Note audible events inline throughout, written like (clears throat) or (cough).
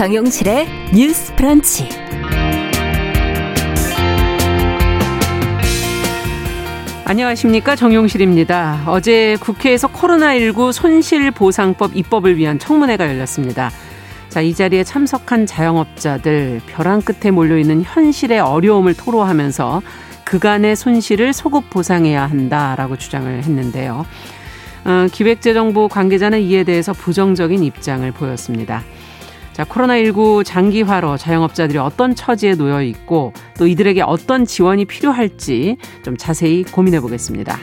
정용실의 뉴스 프런치. 안녕하십니까 정용실입니다. 어제 국회에서 코로나19 손실보상법 입법을 위한 청문회가 열렸습니다. 자, 이 자리에 참석한 자영업자들 벼랑 끝에 몰려 있는 현실의 어려움을 토로하면서 그간의 손실을 소급 보상해야 한다라고 주장을 했는데요. 어, 기획재정부 관계자는 이에 대해서 부정적인 입장을 보였습니다. 자, 코로나19 장기화로 자영업자들이 어떤 처지에 놓여 있고 또 이들에게 어떤 지원이 필요할지 좀 자세히 고민해 보겠습니다.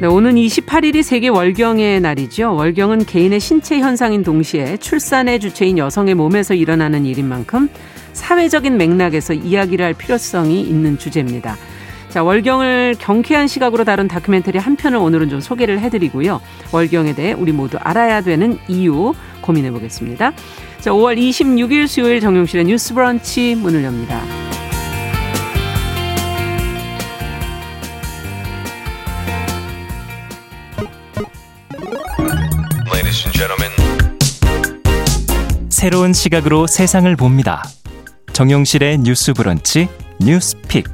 네, 오는 28일이 세계 월경의 날이죠. 월경은 개인의 신체 현상인 동시에 출산의 주체인 여성의 몸에서 일어나는 일인 만큼 사회적인 맥락에서 이야기를 할 필요성이 있는 주제입니다. 자, 월경을 경쾌한 시각으로 다룬 다큐멘터리 한 편을 오늘은 좀 소개를 해드리고요. 월경에 대해 우리 모두 알아야 되는 이유 고민해 보겠습니다. 자, 5월 26일 수요일 정용실의 뉴스 브런치 문을 엽니다. 새로운 시각으로 세상을 봅니다. 정용실의 뉴스 브런치 뉴스 픽.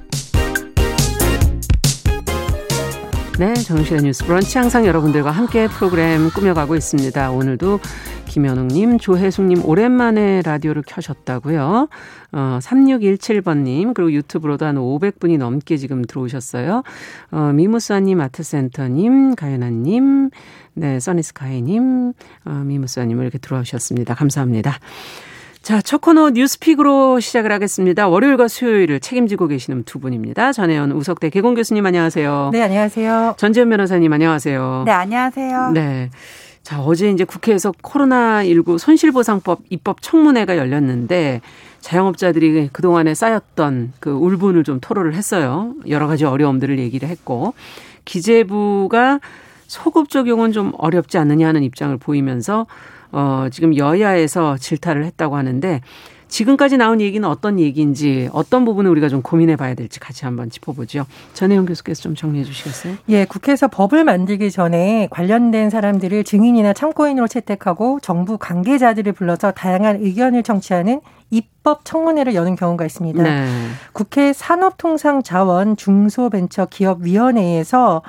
네, 정신의 뉴스 브런치 항상 여러분들과 함께 프로그램 꾸며가고 있습니다. 오늘도 김현웅님, 조혜숙님 오랜만에 라디오를 켜셨다고요. 어, 3617번님 그리고 유튜브로도 한 500분이 넘게 지금 들어오셨어요. 어, 미무사님, 아트센터님, 가연아님, 네, 써니스카이님, 어, 미무사님 이렇게 들어오셨습니다. 감사합니다. 자, 첫 코너 뉴스픽으로 시작을 하겠습니다. 월요일과 수요일을 책임지고 계시는 두 분입니다. 전혜연 우석대 개공 교수님 안녕하세요. 네, 안녕하세요. 전지현 변호사님 안녕하세요. 네, 안녕하세요. 네. 자, 어제 이제 국회에서 코로나19 손실보상법 입법 청문회가 열렸는데 자영업자들이 그동안에 쌓였던 그 울분을 좀 토로를 했어요. 여러 가지 어려움들을 얘기를 했고 기재부가 소급 적용은 좀 어렵지 않느냐 하는 입장을 보이면서 어, 지금 여야에서 질타를 했다고 하는데 지금까지 나온 얘기는 어떤 얘기인지 어떤 부분을 우리가 좀 고민해 봐야 될지 같이 한번 짚어보죠. 전혜영 교수께서 좀 정리해 주시겠어요? 예, 국회에서 법을 만들기 전에 관련된 사람들을 증인이나 참고인으로 채택하고 정부 관계자들을 불러서 다양한 의견을 청취하는 입법 청문회를 여는 경우가 있습니다. 네. 국회 산업통상자원 중소벤처기업위원회에서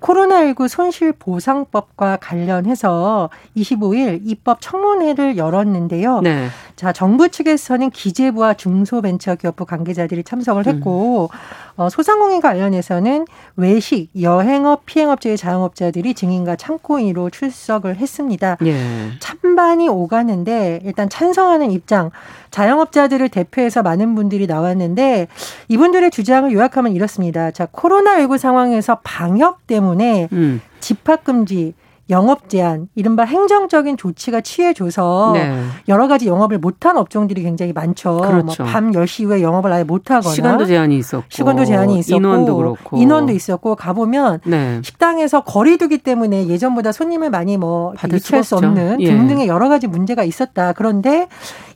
코로나19 손실보상법과 관련해서 25일 입법 청문회를 열었는데요. 네. 자, 정부 측에서는 기재부와 중소벤처기업부 관계자들이 참석을 했고, 음. 어, 소상공인 관련해서는 외식, 여행업, 피행업체의 자영업자들이 증인과 참고인으로 출석을 했습니다. 예. 찬반이 오가는데 일단 찬성하는 입장, 자영업자들을 대표해서 많은 분들이 나왔는데 이분들의 주장을 요약하면 이렇습니다. 자, 코로나19 상황에서 방역 때문에 음. 집합 금지, 영업 제한, 이른바 행정적인 조치가 취해줘서 네. 여러 가지 영업을 못한 업종들이 굉장히 많죠. 뭐 그렇죠. 뭐밤 10시 이후에 영업을 아예 못하거나 시간도 제한이 있었고 시간도 제한이 있었고 인원도 그렇고 인원도 있었고 가보면 네. 식당에서 거리두기 때문에 예전보다 손님을 많이 뭐 유치할 수 없는 예. 등등의 여러 가지 문제가 있었다. 그런데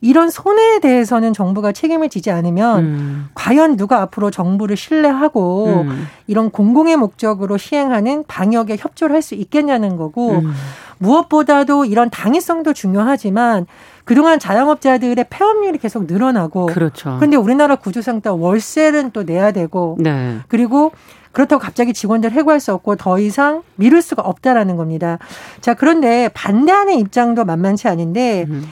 이런 손해에 대해서는 정부가 책임을 지지 않으면 음. 과연 누가 앞으로 정부를 신뢰하고 음. 이런 공공의 목적으로 시행하는 방역에 협조를 할 수 있겠냐는 거고 음. 무엇보다도 이런 당위성도 중요하지만 그동안 자영업자들의 폐업률이 계속 늘어나고 그렇죠. 그런데 우리나라 구조상 또 월세는 또 내야 되고 네. 그리고 그렇다고 갑자기 직원들 해고할 수 없고 더 이상 미룰 수가 없다라는 겁니다. 자, 그런데 반대하는 입장도 만만치 않은데 음.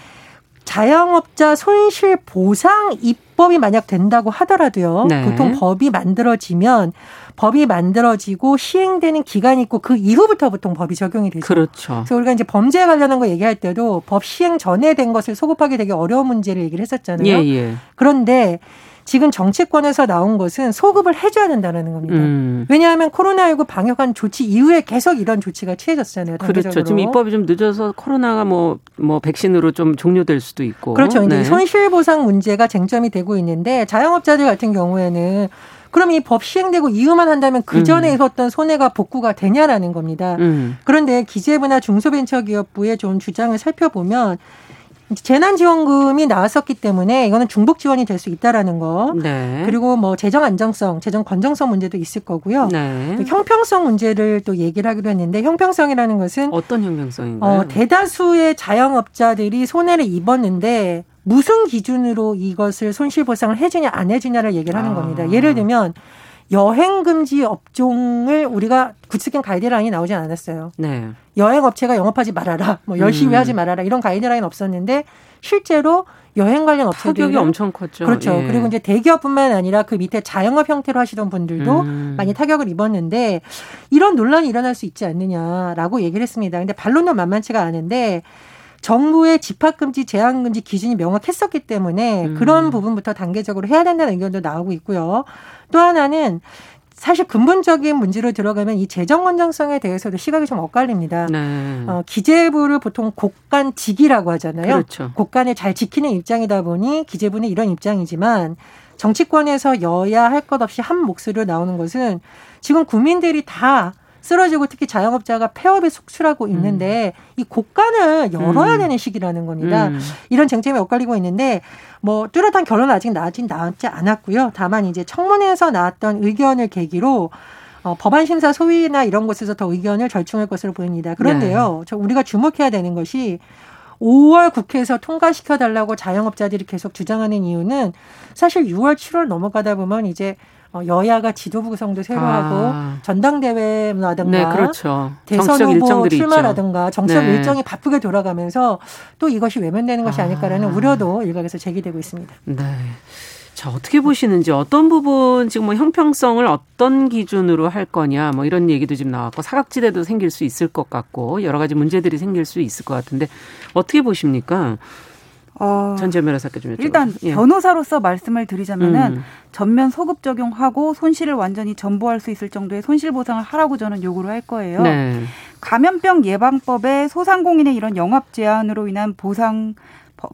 자영업자 손실 보상 입법이 만약 된다고 하더라도요. 네. 보통 법이 만들어지면 법이 만들어지고 시행되는 기간이 있고 그 이후부터 보통 법이 적용이 되죠. 그렇죠. 그래서 우리가 이제 범죄에 관련한 거 얘기할 때도 법 시행 전에 된 것을 소급하기 되게 어려운 문제를 얘기를 했었잖아요. 예, 예. 그런데 지금 정치권에서 나온 것은 소급을 해줘야 된다는 겁니다. 음. 왜냐하면 코로나19 방역한 조치 이후에 계속 이런 조치가 취해졌잖아요. 단계적으로. 그렇죠. 지금 입법이 좀 늦어서 코로나가 뭐, 뭐 백신으로 좀 종료될 수도 있고. 그렇죠. 네. 손실보상 문제가 쟁점이 되고 있는데 자영업자들 같은 경우에는 그럼 이 법 시행되고 이후만 한다면 그 전에 음. 있었던 손해가 복구가 되냐라는 겁니다. 음. 그런데 기재부나 중소벤처기업부의 좀 주장을 살펴보면 재난지원금이 나왔었기 때문에 이거는 중복 지원이 될 수 있다라는 거. 네. 그리고 뭐 재정 안정성, 재정 건정성 문제도 있을 거고요. 네. 형평성 문제를 또 얘기를 하기로 했는데 형평성이라는 것은 어떤 형평성인가요? 어, 대다수의 자영업자들이 손해를 입었는데 무슨 기준으로 이것을 손실보상을 해주냐 안 해주냐를 얘기를 하는 아. 겁니다. 예를 들면 여행 금지 업종을 우리가 구체적인 가이드라인이 나오지 않았어요. 네. 여행 업체가 영업하지 말아라, 뭐 열심히 음. 하지 말아라 이런 가이드라인 없었는데 실제로 여행 관련 업체들이 타격이 엄청 컸죠. 그렇죠. 예. 그리고 이제 대기업뿐만 아니라 그 밑에 자영업 형태로 하시던 분들도 음. 많이 타격을 입었는데 이런 논란이 일어날 수 있지 않느냐라고 얘기를 했습니다. 근데 반론은 만만치가 않은데 정부의 집합금지, 제한금지 기준이 명확했었기 때문에 음. 그런 부분부터 단계적으로 해야 된다는 의견도 나오고 있고요. 또 하나는 사실 근본적인 문제로 들어가면 이 재정 건전성에 대해서도 시각이 좀 엇갈립니다. 네. 어, 기재부를 보통 곡간직이라고 하잖아요. 그렇죠. 곡간을 잘 지키는 입장이다 보니 기재부는 이런 입장이지만 정치권에서 여야 할 것 없이 한 목소리로 나오는 것은 지금 국민들이 다 쓰러지고 특히 자영업자가 폐업에 속출하고 있는데 음. 이 곡간을 열어야 음. 되는 시기라는 겁니다. 음. 이런 쟁점이 엇갈리고 있는데 뭐 뚜렷한 결론 은 아직 나지 나왔지 않았고요. 다만 이제 청문회에서 나왔던 의견을 계기로 어, 법안 심사 소위나 이런 곳에서 더 의견을 절충할 것으로 보입니다. 그런데요, 네. 저 우리가 주목해야 되는 것이 5월 국회에서 통과시켜 달라고 자영업자들이 계속 주장하는 이유는 사실 6월, 7월 넘어가다 보면 이제 어, 여야가 지도부 구성도 새로 아. 하고 전당대회라든가 네, 그렇죠. 대선 후보 출마라든가 정책 네. 일정이 바쁘게 돌아가면서 또 이것이 외면되는 것이 아. 아닐까라는 우려도 일각에서 제기되고 있습니다. 네. 자, 어떻게 보시는지 어떤 부분 지금 뭐 형평성을 어떤 기준으로 할 거냐 뭐 이런 얘기도 지금 나왔고 사각지대도 생길 수 있을 것 같고 여러 가지 문제들이 생길 수 있을 것 같은데 어떻게 보십니까? 어, 전지현 변호사께 좀 여쭤볼게요. 일단 예. 변호사로서 말씀을 드리자면은 음. 전면 소급 적용하고 손실을 완전히 전부할 수 있을 정도의 손실 보상을 하라고 저는 요구를 할 거예요. 네. 감염병 예방법에 소상공인의 이런 영업 제한으로 인한 보상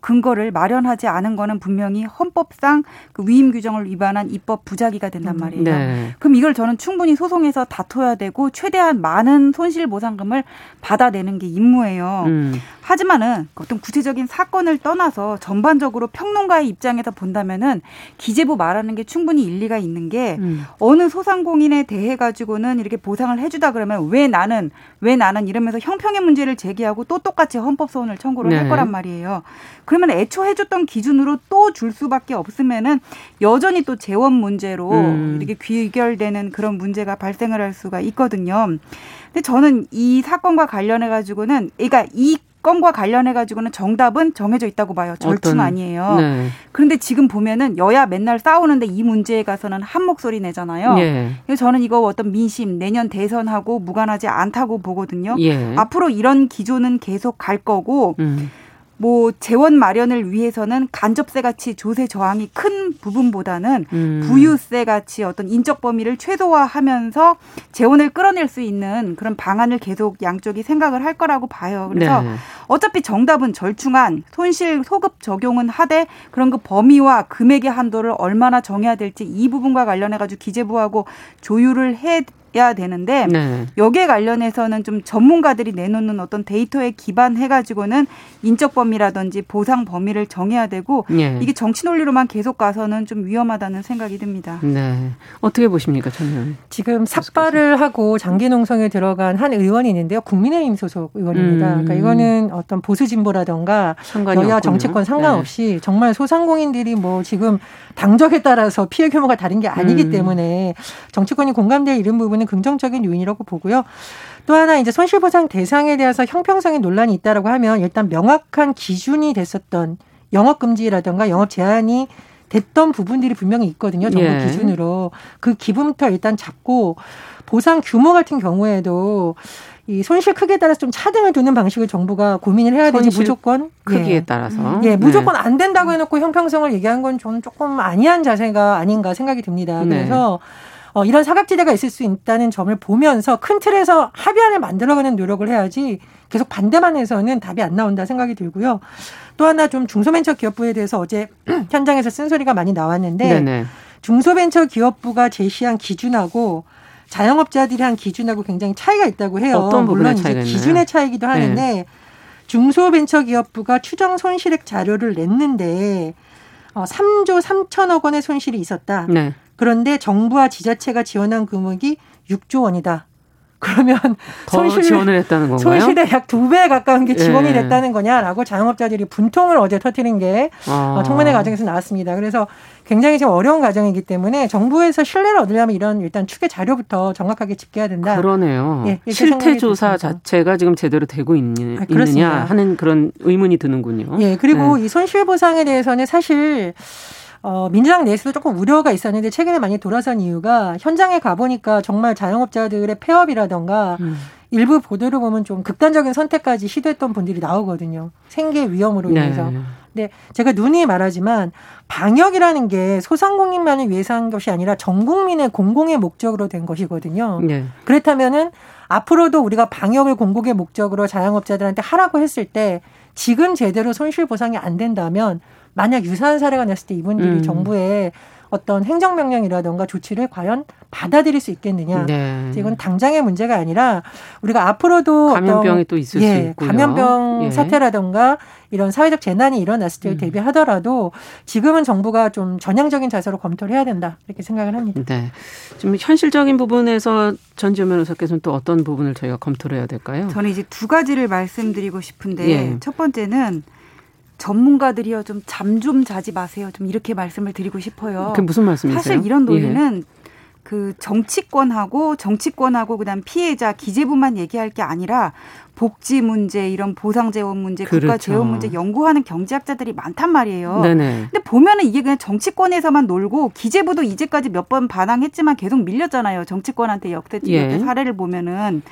근거를 마련하지 않은 거는 분명히 헌법상 그 위임 규정을 위반한 입법 부작위가 된단 음, 말이에요. 네. 그럼 이걸 저는 충분히 소송에서 다퉈야 되고 최대한 많은 손실 보상금을 받아내는 게 임무예요. 음. 하지만은 어떤 구체적인 사건을 떠나서 전반적으로 평론가의 입장에서 본다면은 기재부 말하는 게 충분히 일리가 있는 게 음. 어느 소상공인에 대해 가지고는 이렇게 보상을 해주다 그러면 왜 나는 왜 나는 이러면서 형평의 문제를 제기하고 또 똑같이 헌법 소원을 청구를 네. 할 거란 말이에요. 그러면 애초 해줬던 기준으로 또 줄 수밖에 없으면은 여전히 또 재원 문제로 음. 이렇게 귀결되는 그런 문제가 발생을 할 수가 있거든요. 근데 저는 이 사건과 관련해 가지고는 그러니까 이 건과 관련해 가지고는 정답은 정해져 있다고 봐요. 절충 아니에요. 네. 그런데 지금 보면은 여야 맨날 싸우는데 이 문제에 가서는 한 목소리 내잖아요. 예. 그래서 저는 이거 어떤 민심 내년 대선하고 무관하지 않다고 보거든요. 예. 앞으로 이런 기조는 계속 갈 거고 음. 뭐 재원 마련을 위해서는 간접세 같이 조세 저항이 큰 부분보다는 음. 부유세 같이 어떤 인적 범위를 최소화하면서 재원을 끌어낼 수 있는 그런 방안을 계속 양쪽이 생각을 할 거라고 봐요. 그래서 네. 어차피 정답은 절충안 손실 소급 적용은 하되 그런 그 범위와 금액의 한도를 얼마나 정해야 될지 이 부분과 관련해 가지고 기재부하고 조율을 해해 야 되는데 네. 여기에 관련해서는 좀 전문가들이 내놓는 어떤 데이터에 기반해 가지고는 인적 범위라든지 보상 범위를 정해야 되고 네. 이게 정치 논리로만 계속 가서는 좀 위험하다는 생각이 듭니다. 네. 어떻게 보십니까, 전현? 지금 삭발을 하고 장기 농성에 들어간 한 의원이 있는데요. 국민의힘 소속 의원입니다. 음. 그러니까 이거는 어떤 보수 진보라던가 여야 없군요. 정치권 상관없이 네. 정말 소상공인들이 뭐 지금 당적에 따라서 피해 규모가 다른 게 아니기 음. 때문에 정치권이 공감될 이런 부분 은 긍정적인 요인이라고 보고요. 또 하나 이제 손실보상 대상에 대해서 형평성의 논란이 있다라고 하면 일단 명확한 기준이 됐었던 영업 금지라든가 영업 제한이 됐던 부분들이 분명히 있거든요. 정부 예. 기준으로 그 기분부터 일단 잡고 보상 규모 같은 경우에도 이 손실 크기에 따라서 좀 차등을 두는 방식을 정부가 고민을 해야 되지 무조건 크기에 예. 따라서 예 무조건 네. 안 된다고 해놓고 형평성을 얘기한 건 저는 조금 아니한 자세가 아닌가 생각이 듭니다. 네. 그래서 어, 이런 사각지대가 있을 수 있다는 점을 보면서 큰 틀에서 합의안을 만들어가는 노력을 해야지 계속 반대만 해서는 답이 안 나온다 생각이 들고요. 또 하나 좀 중소벤처기업부에 대해서 어제 (clears throat) 현장에서 쓴소리가 많이 나왔는데 네네. 중소벤처기업부가 제시한 기준하고 자영업자들이 한 기준하고 굉장히 차이가 있다고 해요. 어떤 물론 이제 기준의 차이기도 하는데 네. 중소벤처기업부가 추정 손실액 자료를 냈는데 어, 3조 3천억 원의 손실이 있었다. 네. 그런데 정부와 지자체가 지원한 금액이 6조 원이다. 그러면 손실 지원을 했다는 건가요? 손실에 약두 배 가까운 게 지원이 예. 됐다는 거냐라고 자영업자들이 분통을 어제 터뜨린 게 아. 어, 청문회 과정에서 나왔습니다. 그래서 굉장히 지금 어려운 과정이기 때문에 정부에서 신뢰를 얻으려면 이런 일단 추계 자료부터 정확하게 집계해야 된다. 그러네요. 예, 실태 조사 자체가 지금 제대로 되고 있느, 아, 있느냐 하는 그런 의문이 드는군요. 예, 그리고 네. 이 손실 보상에 대해서는 사실 어, 민주당 내에서도 조금 우려가 있었는데 최근에 많이 돌아선 이유가 현장에 가보니까 정말 자영업자들의 폐업이라던가 음. 일부 보도를 보면 좀 극단적인 선택까지 시도했던 분들이 나오거든요. 생계 위험으로 네. 인해서. 네. 근데 제가 눈이 말하지만 방역이라는 게 소상공인만을 위해서 한 것이 아니라 전 국민의 공공의 목적으로 된 것이거든요. 네. 그렇다면은 앞으로도 우리가 방역을 공공의 목적으로 자영업자들한테 하라고 했을 때 지금 제대로 손실 보상이 안 된다면 만약 유사한 사례가 났을 때 이분들이 음. 정부의 어떤 행정명령이라던가 조치를 과연 받아들일 수 있겠느냐. 네. 이건 당장의 문제가 아니라 우리가 앞으로도 감염병이 또 있을 예, 수 있고요. 감염병 예. 사태라던가 이런 사회적 재난이 일어났을 때 음. 대비하더라도 지금은 정부가 좀 전향적인 자세로 검토를 해야 된다 이렇게 생각을 합니다. 네. 좀 현실적인 부분에서 전지현 변호사께서는 또 어떤 부분을 저희가 검토를 해야 될까요? 저는 이제 두 가지를 말씀드리고 싶은데 예. 첫 번째는 전문가들이요 좀잠좀 자지 마세요. 좀 이렇게 말씀을 드리고 싶어요. 그게 무슨 말씀이세요? 사실 이런 논리는 예. 그 정치권하고 정치권하고 그다음 피해자 기재부만 얘기할 게 아니라 복지 문제 이런 보상 재원 문제 그렇죠. 국가 재원 문제 연구하는 경제학자들이 많단 말이에요. 네네. 근데 보면은 이게 그냥 정치권에서만 놀고 기재부도 이제까지 몇 번 반항했지만 계속 밀렸잖아요. 정치권한테 역대 예. 사례를 보면은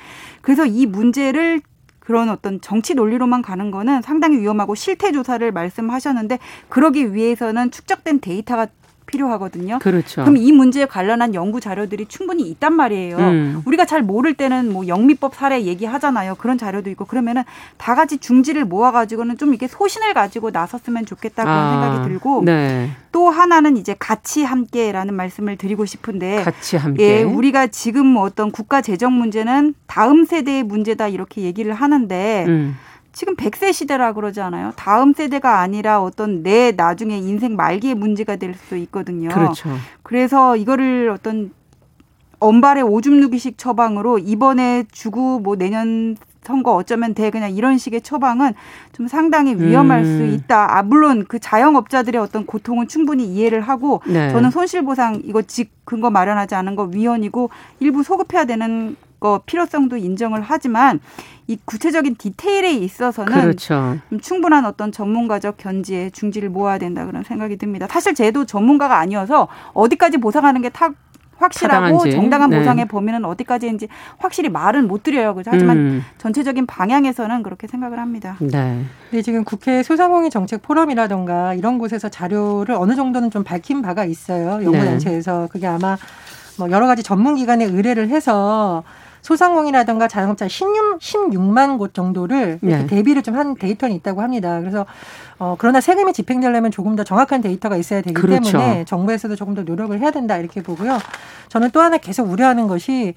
그래서 이 문제를 그런 어떤 정치 논리로만 가는 거는 상당히 위험하고 실태 조사를 말씀하셨는데 그러기 위해서는 축적된 데이터가 필요하거든요. 그렇죠. 그럼 이 문제에 관련한 연구 자료들이 충분히 있단 말이에요. 음. 우리가 잘 모를 때는 뭐 영미법 사례 얘기하잖아요. 그런 자료도 있고 그러면은 다 같이 중지를 모아가지고는 좀 이렇게 소신을 가지고 나섰으면 좋겠다 그런 아. 생각이 들고 네. 또 하나는 이제 같이 함께라는 말씀을 드리고 싶은데 같이 함께. 예, 우리가 지금 뭐 어떤 국가 재정 문제는 다음 세대의 문제다 이렇게 얘기를 하는데. 음. 지금 100세 시대라 그러지 않아요? 다음 세대가 아니라 어떤 내 나중에 인생 말기의 문제가 될수 있거든요. 그렇죠. 그래서 이거를 어떤 엄발의 오줌 누기식 처방으로 이번에 주고 뭐 내년 선거 어쩌면 돼 그냥 이런 식의 처방은 좀 상당히 위험할 음. 수 있다. 아 물론 그 자영업자들의 어떤 고통은 충분히 이해를 하고 네. 저는 손실보상 이거 직 근거 마련하지 않은 거 위헌이고 일부 소급해야 되는 거 필요성도 인정을 하지만 이 구체적인 디테일에 있어서는 그렇죠. 충분한 어떤 전문가적 견지에 중지를 모아야 된다 그런 생각이 듭니다. 사실 제도 전문가가 아니어서 어디까지 보상하는 게 탁 확실하고 타당한지. 정당한 네. 보상의 네. 범위는 어디까지인지 확실히 말은 못 드려요. 하지만 음. 전체적인 방향에서는 그렇게 생각을 합니다. 네. 네, 지금 국회 소상공인 정책 포럼이라던가 이런 곳에서 자료를 어느 정도는 좀 밝힌 바가 있어요. 연구단체에서 네. 그게 아마 뭐 여러 가지 전문 기관에 의뢰를 해서 소상공인이라든가 자영업자 16, 16만 곳 정도를 이렇게 네. 대비를 좀 한 데이터는 있다고 합니다. 그래서 어, 그러나 세금이 집행되려면 조금 더 정확한 데이터가 있어야 되기 그렇죠. 때문에 정부에서도 조금 더 노력을 해야 된다 이렇게 보고요. 저는 또 하나 계속 우려하는 것이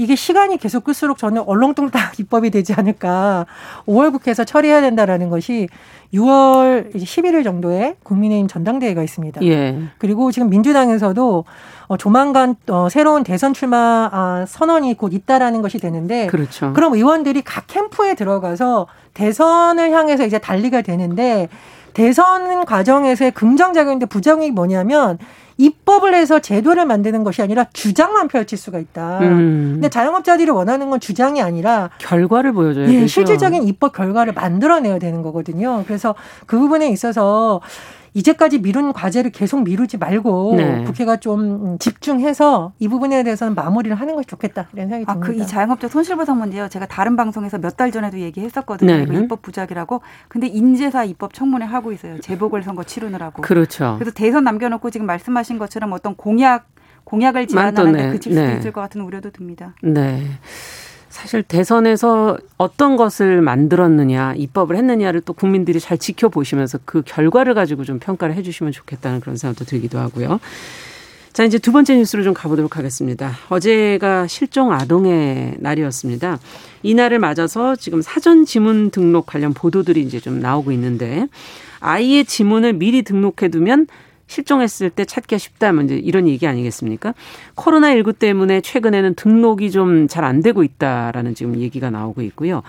이게 시간이 계속 끌수록 저는 얼렁뚱땅 (laughs) 입법이 되지 않을까. 5월 국회에서 처리해야 된다라는 것이 6월 11일 정도에 국민의힘 전당대회가 있습니다. 예. 그리고 지금 민주당에서도 어, 조만간 어, 새로운 대선 출마 아, 선언이 곧 있다라는 것이 되는데 그렇죠. 그럼 의원들이 각 캠프에 들어가서 대선을 향해서 이제 달리가 되는데 대선 과정에서의 긍정작용인데 부작용이 뭐냐면 입법을 해서 제도를 만드는 것이 아니라 주장만 펼칠 수가 있다. 음. 근데 자영업자들이 원하는 건 주장이 아니라 결과를 보여줘야 예, 되죠. 실질적인 입법 결과를 만들어내야 되는 거거든요. 그래서 그 부분에 있어서 이제까지 미룬 과제를 계속 미루지 말고 네. 국회가 좀 집중해서 이 부분에 대해서는 마무리를 하는 것이 좋겠다 이런 생각이 듭니다. 아, 그이 자영업자 손실보상 문제요. 제가 다른 방송에서 몇 달 전에도 얘기했었거든요. 네. 입법 부작이라고. 근데 인재사 입법 청문회 하고 있어요. 재보궐선거 치르느라고. 그렇죠. 그래서 대선 남겨놓고 지금 말씀하신 것처럼 어떤 공약 공약을 제안하는데 네. 그칠 수도 네. 있을 것 같은 우려도 듭니다. 네. 사실 대선에서 어떤 것을 만들었느냐, 입법을 했느냐를 또 국민들이 잘 지켜보시면서 그 결과를 가지고 좀 평가를 해주시면 좋겠다는 그런 생각도 들기도 하고요. 자, 이제 두 번째 뉴스로 좀 가보도록 하겠습니다. 어제가 실종 아동의 날이었습니다. 이 날을 맞아서 지금 사전 지문 등록 관련 보도들이 이제 좀 나오고 있는데 아이의 지문을 미리 등록해두면 실종했을 때 찾기가 쉽다. 뭐 이제 이런 얘기 아니겠습니까? 코로나19 때문에 최근에는 등록이 좀 잘 안 되고 있다라는 지금 얘기가 나오고 있고요.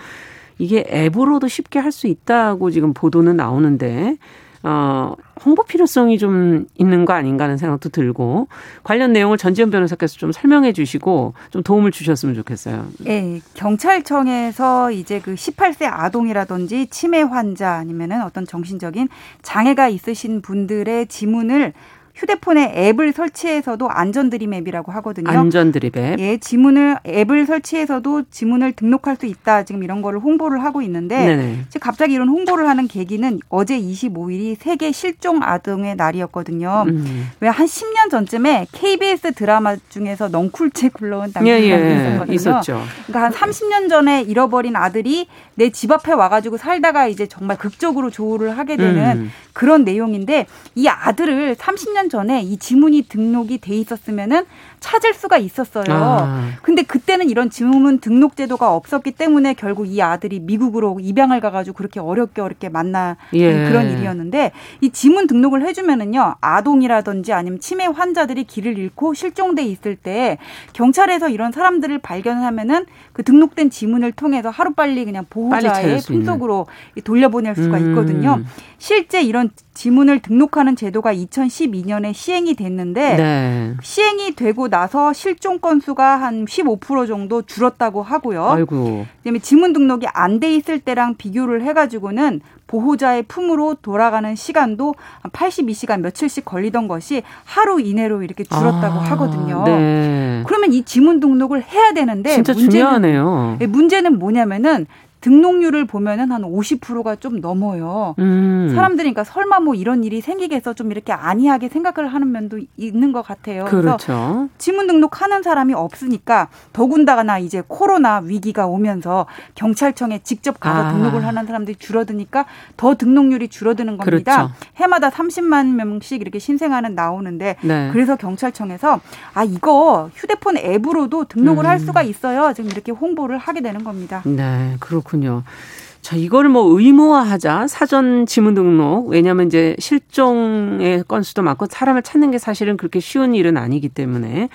이게 앱으로도 쉽게 할 수 있다고 지금 보도는 나오는데 어, 홍보 필요성이 좀 있는 거 아닌가 하는 생각도 들고 관련 내용을 전지현 변호사께서 좀 설명해 주시고 좀 도움을 주셨으면 좋겠어요. 네, 경찰청에서 이제 그 18세 아동이라든지 치매 환자 아니면은 어떤 정신적인 장애가 있으신 분들의 지문을 휴대폰에 앱을 설치해서도 안전 드림 앱이라고 하거든요. 안전 드림 앱. 예, 지문을 앱을 설치해서도 지문을 등록할 수 있다. 지금 이런 거를 홍보를 하고 있는데 네네. 지금 갑자기 이런 홍보를 하는 계기는 어제 25일이 세계 실종 아동의 날이었거든요. 음. 왜한 10년 전쯤에 KBS 드라마 중에서 넝쿨째 굴러온 당이 예, 예. 있었거든요. 있었죠. 그러니까 한 30년 전에 잃어버린 아들이 내 집 앞에 와가지고 살다가 이제 정말 극적으로 조우를 하게 되는 음. 그런 내용인데 이 아들을 30년 전에 이 지문이 등록이 돼 있었으면은 찾을 수가 있었어요. 아. 근데 그때는 이런 지문 등록 제도가 없었기 때문에 결국 이 아들이 미국으로 입양을 가가지고 그렇게 어렵게 어렵게 만나 예. 그런 일이었는데 이 지문 등록을 해주면은요 아동이라든지 아니면 치매 환자들이 길을 잃고 실종돼 있을 때 경찰에서 이런 사람들을 발견하면은 그 등록된 지문을 통해서 하루 빨리 그냥 보호자의 품속으로 돌려보낼 수가 음. 있거든요. 음. 실제 이런 지문을 등록하는 제도가 2012년에 시행이 됐는데 네. 시행이 되고 나서 실종 건수가 한 15% 정도 줄었다고 하고요. 아이고. 그다음에 지문 등록이 안 돼 있을 때랑 비교를 해가지고는 보호자의 품으로 돌아가는 시간도 한 82시간 며칠씩 걸리던 것이 하루 이내로 이렇게 줄었다고 아, 하거든요. 네. 그러면 이 지문 등록을 해야 되는데 진짜 문제는, 중요하네요. 예, 문제는 뭐냐면은 등록률을 보면은 한 50%가 좀 넘어요. 음. 사람들이 그러니까 설마 뭐 이런 일이 생기겠어 좀 이렇게 안이하게 생각을 하는 면도 있는 것 같아요. 그렇죠. 그래서 지문 등록하는 사람이 없으니까 더군다나 이제 코로나 위기가 오면서 경찰청에 직접 가서 아. 등록을 하는 사람들이 줄어드니까 더 등록률이 줄어드는 겁니다. 그렇죠. 해마다 30만 명씩 이렇게 신생아는 나오는데 네. 그래서 경찰청에서 아 이거 휴대폰 앱으로도 등록을 음. 할 수가 있어요. 지금 이렇게 홍보를 하게 되는 겁니다. 네, 그렇군요. 그렇군요. 자, 이걸 뭐 의무화하자. 사전 지문 등록. 왜냐하면 이제 실종의 건수도 많고 사람을 찾는 게 사실은 그렇게 쉬운 일은 아니기 때문에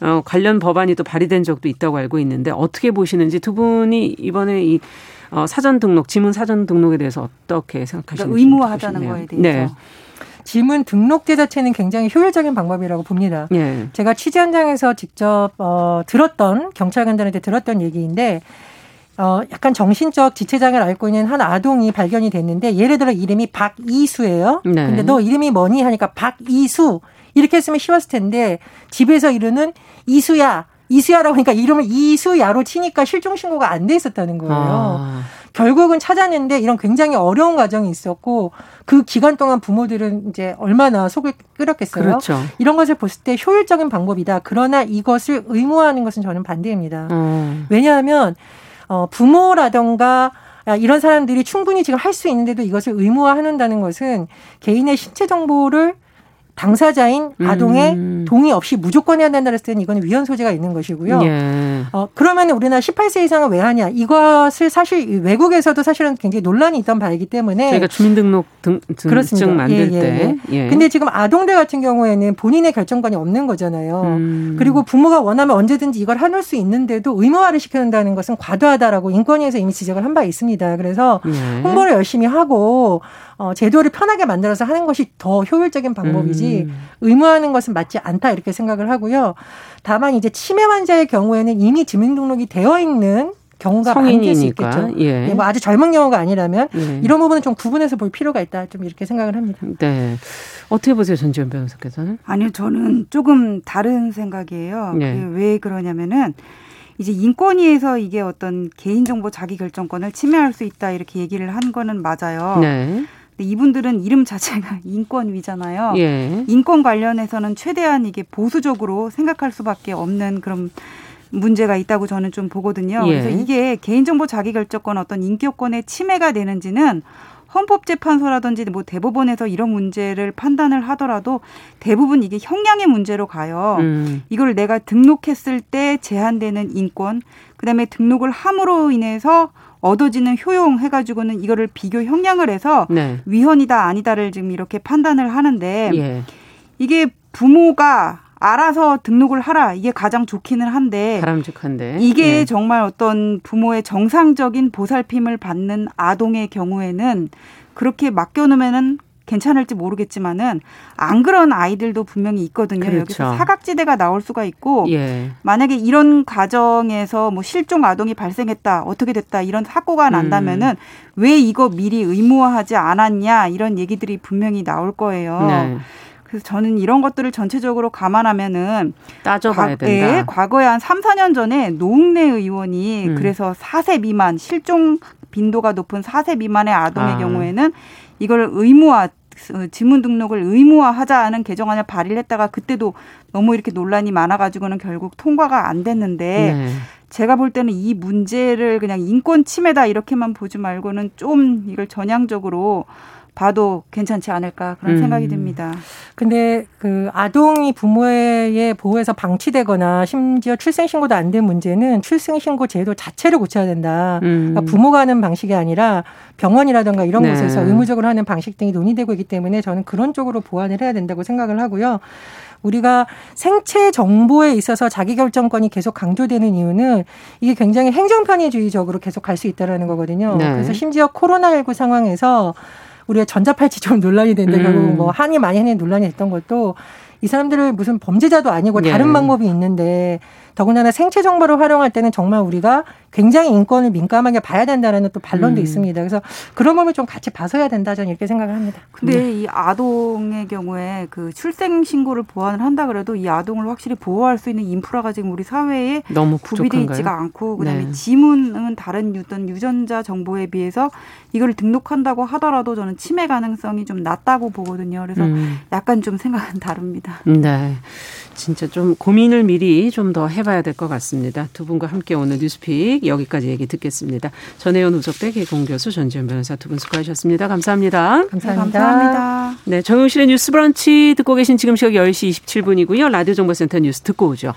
어, 관련 법안이 또 발의된 적도 있다고 알고 있는데 어떻게 보시는지 두 분이 이번에 이 어, 사전 등록, 지문 사전 등록에 대해서 어떻게 생각하시는지 그러니까 의무화하자는 거에 대해서. 네. 지문 등록제 자체는 굉장히 효율적인 방법이라고 봅니다. 예. 제가 취재 현장에서 직접 어, 들었던 경찰관들한테 들었던 얘기인데 어, 약간 정신적 지체장애를 앓고 있는 한 아동이 발견이 됐는데 예를 들어 이름이 박이수예요. 네. 근데 너 이름이 뭐니 하니까 박이수 이렇게 했으면 쉬웠을 텐데 집에서 이르는 이수야 이수야라고 하니까 이름을 이수야로 치니까 실종 신고가 안 돼 있었다는 거예요. 아. 결국은 찾았는데 이런 굉장히 어려운 과정이 있었고 그 기간 동안 부모들은 이제 얼마나 속을 끓였겠어요. 그렇죠. 이런 것을 봤을 때 효율적인 방법이다. 그러나 이것을 의무화하는 것은 저는 반대입니다. 음. 왜냐하면 어, 부모라던가 이런 사람들이 충분히 지금 할 수 있는데도 이것을 의무화하는다는 것은 개인의 신체 정보를 당사자인 아동의 음. 동의 없이 무조건 해야 된다는 때는 이거는 위헌 소지가 있는 것이고요. 예. 어, 그러면 우리나라 18세 이상은 왜 하냐? 이것을 사실 외국에서도 사실은 굉장히 논란이 있던 바이기 때문에 저희가 주민등록 등, 증 만들 예, 예, 때. 예. 예. 근데 지금 아동들 같은 경우에는 본인의 결정권이 없는 거잖아요. 음. 그리고 부모가 원하면 언제든지 이걸 해놓을 수 있는데도 의무화를 시켜놓는다는 것은 과도하다라고 인권위에서 이미 지적을 한 바 있습니다. 그래서 예. 홍보를 열심히 하고 어, 제도를 편하게 만들어서 하는 것이 더 효율적인 방법이지 음. 의무화하는 것은 맞지 않다 이렇게 생각을 하고요. 다만 이제 치매 환자의 경우에는 이미 주민등록이 되어 있는 경우가 많을 수 있겠죠. 예. 네, 뭐 아주 젊은 경우가 아니라면 예. 이런 부분은 좀 구분해서 볼 필요가 있다. 좀 이렇게 생각을 합니다. 네. 어떻게 보세요, 전지현 변호사께서는? 아니요, 저는 조금 다른 생각이에요. 예. 그왜 그러냐면은 이제 인권위에서 이게 어떤 개인정보 자기결정권을 침해할 수 있다 이렇게 얘기를 한 거는 맞아요. 네. 근데 이분들은 이름 자체가 (laughs) 인권위잖아요. 예. 인권 관련해서는 최대한 이게 보수적으로 생각할 수밖에 없는 그런 문제가 있다고 저는 좀 보거든요. 예. 그래서 이게 개인정보 자기결정권 어떤 인격권의 침해가 되는지는 헌법재판소라든지 뭐 대법원에서 이런 문제를 판단을 하더라도 대부분 이게 형량의 문제로 가요. 음. 이걸 내가 등록했을 때 제한되는 인권, 그다음에 등록을 함으로 인해서 얻어지는 효용 해가지고는 이거를 비교 형량을 해서 네. 위헌이다 아니다를 지금 이렇게 판단을 하는데 예. 이게 부모가 알아서 등록을 하라 이게 가장 좋기는 한데 바람직한데 이게 예. 정말 어떤 부모의 정상적인 보살핌을 받는 아동의 경우에는 그렇게 맡겨놓으면은 괜찮을지 모르겠지만은 안 그런 아이들도 분명히 있거든요. 그렇죠. 여기서 사각지대가 나올 수가 있고 예. 만약에 이런 가정에서 뭐 실종 아동이 발생했다 어떻게 됐다 이런 사고가 난다면은 음. 왜 이거 미리 의무화하지 않았냐 이런 얘기들이 분명히 나올 거예요. 네. 그래서 저는 이런 것들을 전체적으로 감안하면은 따져봐야 된다. 예, 과거에 한 3, 4년 전에 노웅래 의원이 음. 그래서 4세 미만 실종 빈도가 높은 4세 미만의 아동의 아. 경우에는 이걸 의무화 지문 등록을 의무화하자는 개정안을 발의를 했다가 그때도 너무 이렇게 논란이 많아가지고는 결국 통과가 안 됐는데 네. 제가 볼 때는 이 문제를 그냥 인권 침해다 이렇게만 보지 말고는 좀 이걸 전향적으로 봐도 괜찮지 않을까 그런 음. 생각이 듭니다. 근데 그 아동이 부모의 보호에서 방치되거나 심지어 출생 신고도 안 된 문제는 출생 신고 제도 자체를 고쳐야 된다. 음. 그러니까 부모가 하는 방식이 아니라 병원이라든가 이런 네. 곳에서 의무적으로 하는 방식 등이 논의되고 있기 때문에 저는 그런 쪽으로 보완을 해야 된다고 생각을 하고요. 우리가 생체 정보에 있어서 자기결정권이 계속 강조되는 이유는 이게 굉장히 행정편의주의적으로 계속 갈 수 있다라는 거거든요. 네. 그래서 심지어 코로나19 상황에서 우리가 전자팔찌처럼 논란이 된다. 음. 결국 뭐 한이 많이 하는 논란이 됐던 것도 이 사람들을 무슨 범죄자도 아니고 다른 예. 방법이 있는데 더군다나 생체 정보를 활용할 때는 정말 우리가 굉장히 인권을 민감하게 봐야 된다는 또 반론도 음. 있습니다. 그래서 그런 부분을 좀 같이 봐서야 된다 저는 이렇게 생각을 합니다. 근데 네. 이 아동의 경우에 그 출생 신고를 보완을 한다 그래도 이 아동을 확실히 보호할 수 있는 인프라가 지금 우리 사회에 너무 구비돼 있지가 않고 그다음에 네. 지문은 다른 유전 유전자 정보에 비해서 이걸 등록한다고 하더라도 저는 침해 가능성이 좀 낮다고 보거든요. 그래서 음. 약간 좀 생각은 다릅니다. 네. 진짜 좀 고민을 미리 좀 더 해봐야 될 것 같습니다. 두 분과 함께 오늘 뉴스픽 여기까지 얘기 듣겠습니다. 전혜연 우석대 개공 교수 전지현 변호사 두 분 수고하셨습니다. 감사합니다. 감사합니다. 감사합니다. 네, 정용실의 뉴스 브런치 듣고 계신 지금 시각 10시 27분이고요. 라디오 정보센터 뉴스 듣고 오죠.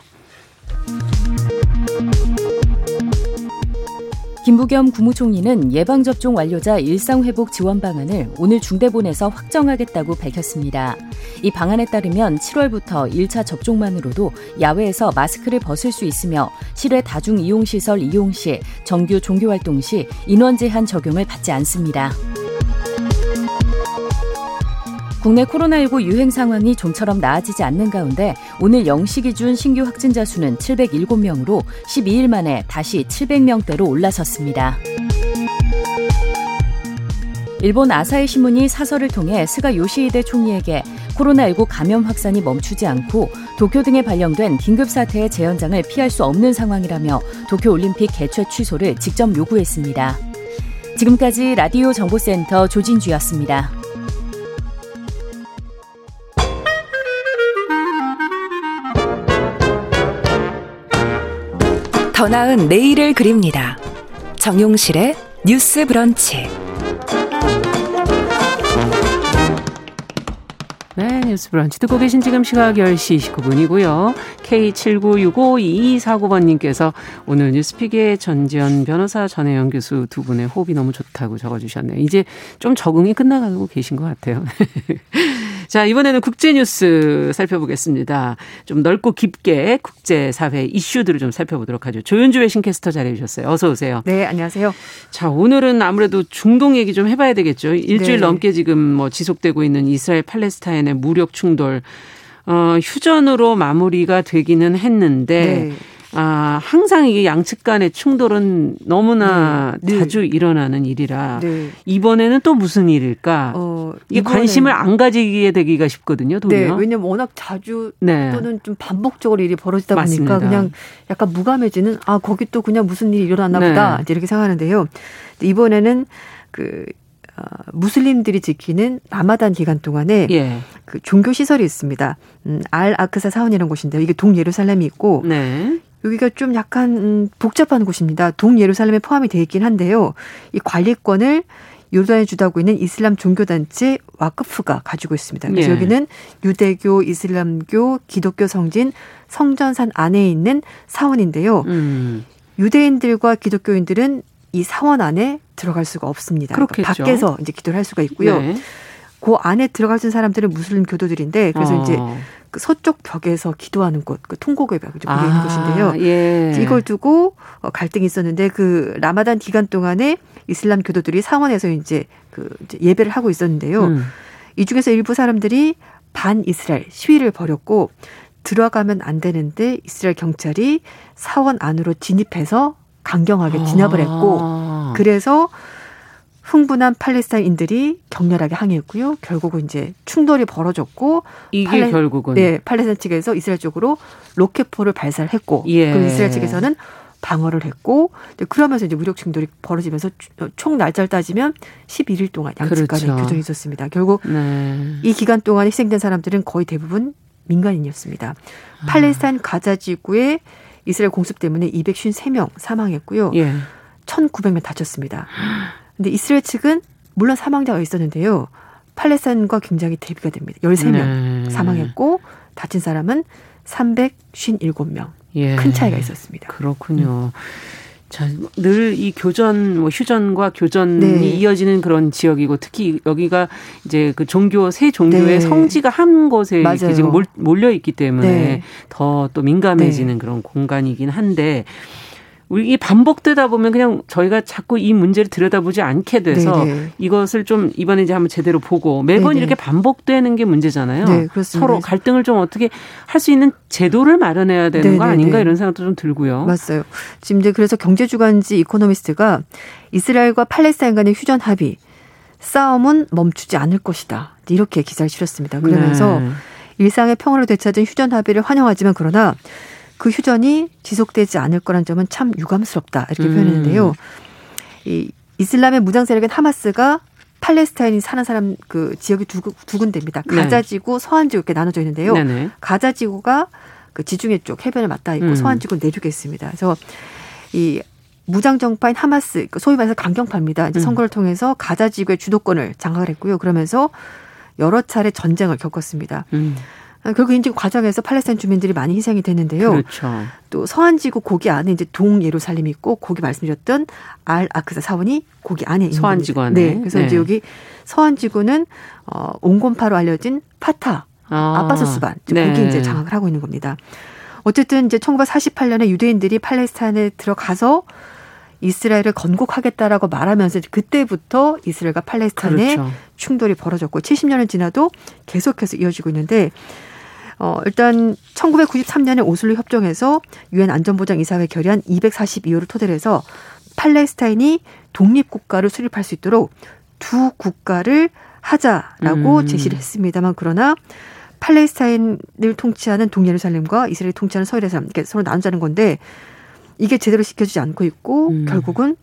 김부겸 국무총리는 예방접종 완료자 일상회복 지원 방안을 오늘 중대본에서 확정하겠다고 밝혔습니다. 이 방안에 따르면 7월부터 1차 접종만으로도 야외에서 마스크를 벗을 수 있으며 실외 다중이용시설 이용 시, 정규 종교활동 시 인원 제한 적용을 받지 않습니다. 국내 코로나19 유행 상황이 좀처럼 나아지지 않는 가운데 오늘 0시 기준 신규 확진자 수는 707명으로 12일 만에 다시 700명대로 올라섰습니다. 일본 아사히 신문이 사설을 통해 스가 요시히데 총리에게 코로나19 감염 확산이 멈추지 않고 도쿄 등에 발령된 긴급 사태의 재연장을 피할 수 없는 상황이라며 도쿄 올림픽 개최 취소를 직접 요구했습니다. 지금까지 라디오 정보센터 조진주였습니다. 더 나은 내일을 그립니다. 정용실의 뉴스 브런치. 네, 뉴스 브런치 듣고 계신 지금 시각 10시 29분이고요. K79652249번님께서 오늘 뉴스픽의 전지현 변호사 전혜영 교수 두 분의 호흡이 너무 좋다고 적어주셨네요. 이제 좀 적응이 끝나가고 계신 것 같아요. (laughs) 자, 이번에는 국제 뉴스 살펴보겠습니다. 좀 넓고 깊게 국제 사회 이슈들을 좀 살펴보도록 하죠. 조윤주 외신 캐스터 자리해 주셨어요. 어서 오세요. 네, 안녕하세요. 자, 오늘은 아무래도 중동 얘기 좀 해봐야 되겠죠. 일주일 네. 넘게 지금 뭐 지속되고 있는 이스라엘 팔레스타인의 무력 충돌. 어, 휴전으로 마무리가 되기는 했는데 네. 아, 항상 이게 양측 간의 충돌은 너무나 네. 네. 자주 일어나는 일이라 네. 이번에는 또 무슨 일일까? 어, 이게 관심을 안 가지게 되기가 쉽거든요, 도리어. 네, 왜냐면 워낙 자주 네. 또는 좀 반복적으로 일이 벌어지다 맞습니다. 보니까 그냥 약간 무감해지는 아, 거기 또 그냥 무슨 일이 일어났나 네. 보다. 이렇게 생각하는데요. 이번에는 그 어, 무슬림들이 지키는 라마단 기간 동안에 예. 그 종교 시설이 있습니다. 음, 알 아크사 사원이라는 곳인데요. 이게 동예루살렘이 있고 네. 여기가 좀 약간 음, 복잡한 곳입니다. 동예루살렘에 포함이 되어 있긴 한데요. 이 관리권을 요르단에 주도하고 있는 이슬람 종교단체 와크프가 가지고 있습니다. 그래서 예. 여기는 유대교, 이슬람교, 기독교 성진 성전산 안에 있는 사원인데요. 음. 유대인들과 기독교인들은 이 사원 안에 들어갈 수가 없습니다. 그러니까 밖에서 이제 기도를 할 수가 있고요. 네. 그 안에 있는 사람들은 무슬림 교도들인데 그래서 어. 이제 그 서쪽 벽에서 기도하는 곳, 그 통곡의 벽, 거기 아, 있는 곳인데요. 예. 이걸 두고 어, 갈등이 있었는데 그 라마단 기간 동안에 이슬람 교도들이 상원에서 이제 그 이제 예배를 하고 있었는데요. 음. 이 중에서 일부 사람들이 반 이스라엘 시위를 벌였고 들어가면 안 되는데 이스라엘 경찰이 사원 안으로 진입해서 강경하게 진압을 했고 아. 그래서 흥분한 팔레스타인인들이 격렬하게 항의했고요. 결국은 이제 충돌이 벌어졌고 이게 팔레, 결국은 네 팔레스타인 측에서 이스라엘 쪽으로 로켓포를 발사를 했고 예. 그 이스라엘 측에서는 방어를 했고 그러면서 이제 무력 충돌이 벌어지면서 총 날짜를 따지면 11일 동안 양측 간에 그렇죠. 교전이 있었습니다. 결국 네. 이 기간 동안 희생된 사람들은 거의 대부분 민간인이었습니다. 아. 팔레스타인 가자 지구에 이스라엘 공습 때문에 253명 사망했고요. 예. 1,900명 다쳤습니다. 근데 이스라엘 측은 물론 사망자가 있었는데요. 팔레스타인과 굉장히 대비가 됩니다. 13명 네. 사망했고 다친 사람은 357명. 예. 큰 차이가 있었습니다. 그렇군요. 음. 자, 늘 이 교전, 뭐 휴전과 교전이 네. 이어지는 그런 지역이고 특히 여기가 이제 그 종교, 세 종교의 네. 성지가 한 곳에 이렇게 지금 몰려 있기 때문에 네. 더또 민감해지는 네. 그런 공간이긴 한데 우리 이 반복되다 보면 그냥 저희가 자꾸 이 문제를 들여다보지 않게 돼서 네네. 이것을 좀 이번에 이제 한번 제대로 보고 매번 네네. 이렇게 반복되는 게 문제잖아요. 네, 서로 갈등을 좀 어떻게 할 수 있는 제도를 마련해야 되는 네네 거 아닌가 이런 생각도 좀 들고요. 맞아요. 지금 이제 그래서 경제주간지 이코노미스트가 이스라엘과 팔레스타인 간의 휴전 합의 싸움은 멈추지 않을 것이다. 이렇게 기사를 실었습니다. 그러면서 네. 일상의 평화를 되찾은 휴전 합의를 환영하지만 그러나 그 휴전이 지속되지 않을 거란 점은 참 유감스럽다 이렇게 음. 표현했는데요. 이 이슬람의 무장 세력인 하마스가 팔레스타인이 사는 사람 그 지역이 두, 두 군데입니다. 네. 가자지구, 서한지구 이렇게 나눠져 있는데요. 네네. 가자지구가 그 지중해 쪽 해변에 맞닿아 있고 음. 서한지구는 내륙에 있습니다. 그래서 이 무장 정파인 하마스, 그 소위 말해서 강경파입니다. 이제 음. 선거를 통해서 가자지구의 주도권을 장악을 했고요. 그러면서 여러 차례 전쟁을 겪었습니다. 음. 아, 결국 이제 과정에서 팔레스타인 주민들이 많이 희생이 됐는데요. 그렇죠. 또 서한지구 고기 안에 이제 동 예루살렘이 있고 고기 말씀드렸던 알 아크사 사원이 고기 안에 있는 서한지구 안에. 네. 그래서 네. 이제 여기 서한지구는 어 온건파로 알려진 파타 아. 아바스 수반 네. 거기 이제 장악을 하고 있는 겁니다. 어쨌든 이제 1948년에 유대인들이 팔레스타인에 들어가서 이스라엘을 건국하겠다라고 말하면서 그때부터 이스라엘과 팔레스타인의 그렇죠. 충돌이 벌어졌고 70년을 지나도 계속해서 이어지고 있는데 어, 일단 1993년에 오슬로 협정에서 유엔 안전보장 이사회 결의안 242호를 토대로 해서 팔레스타인이 독립국가를 수립할 수 있도록 두 국가를 하자라고 음. 제시를 했습니다만 그러나 팔레스타인을 통치하는 동예루살렘과 이스라엘 통치하는 서예루살렘 이렇게 서로 나누자는 건데 이게 제대로 시켜주지 않고 있고 음. 결국은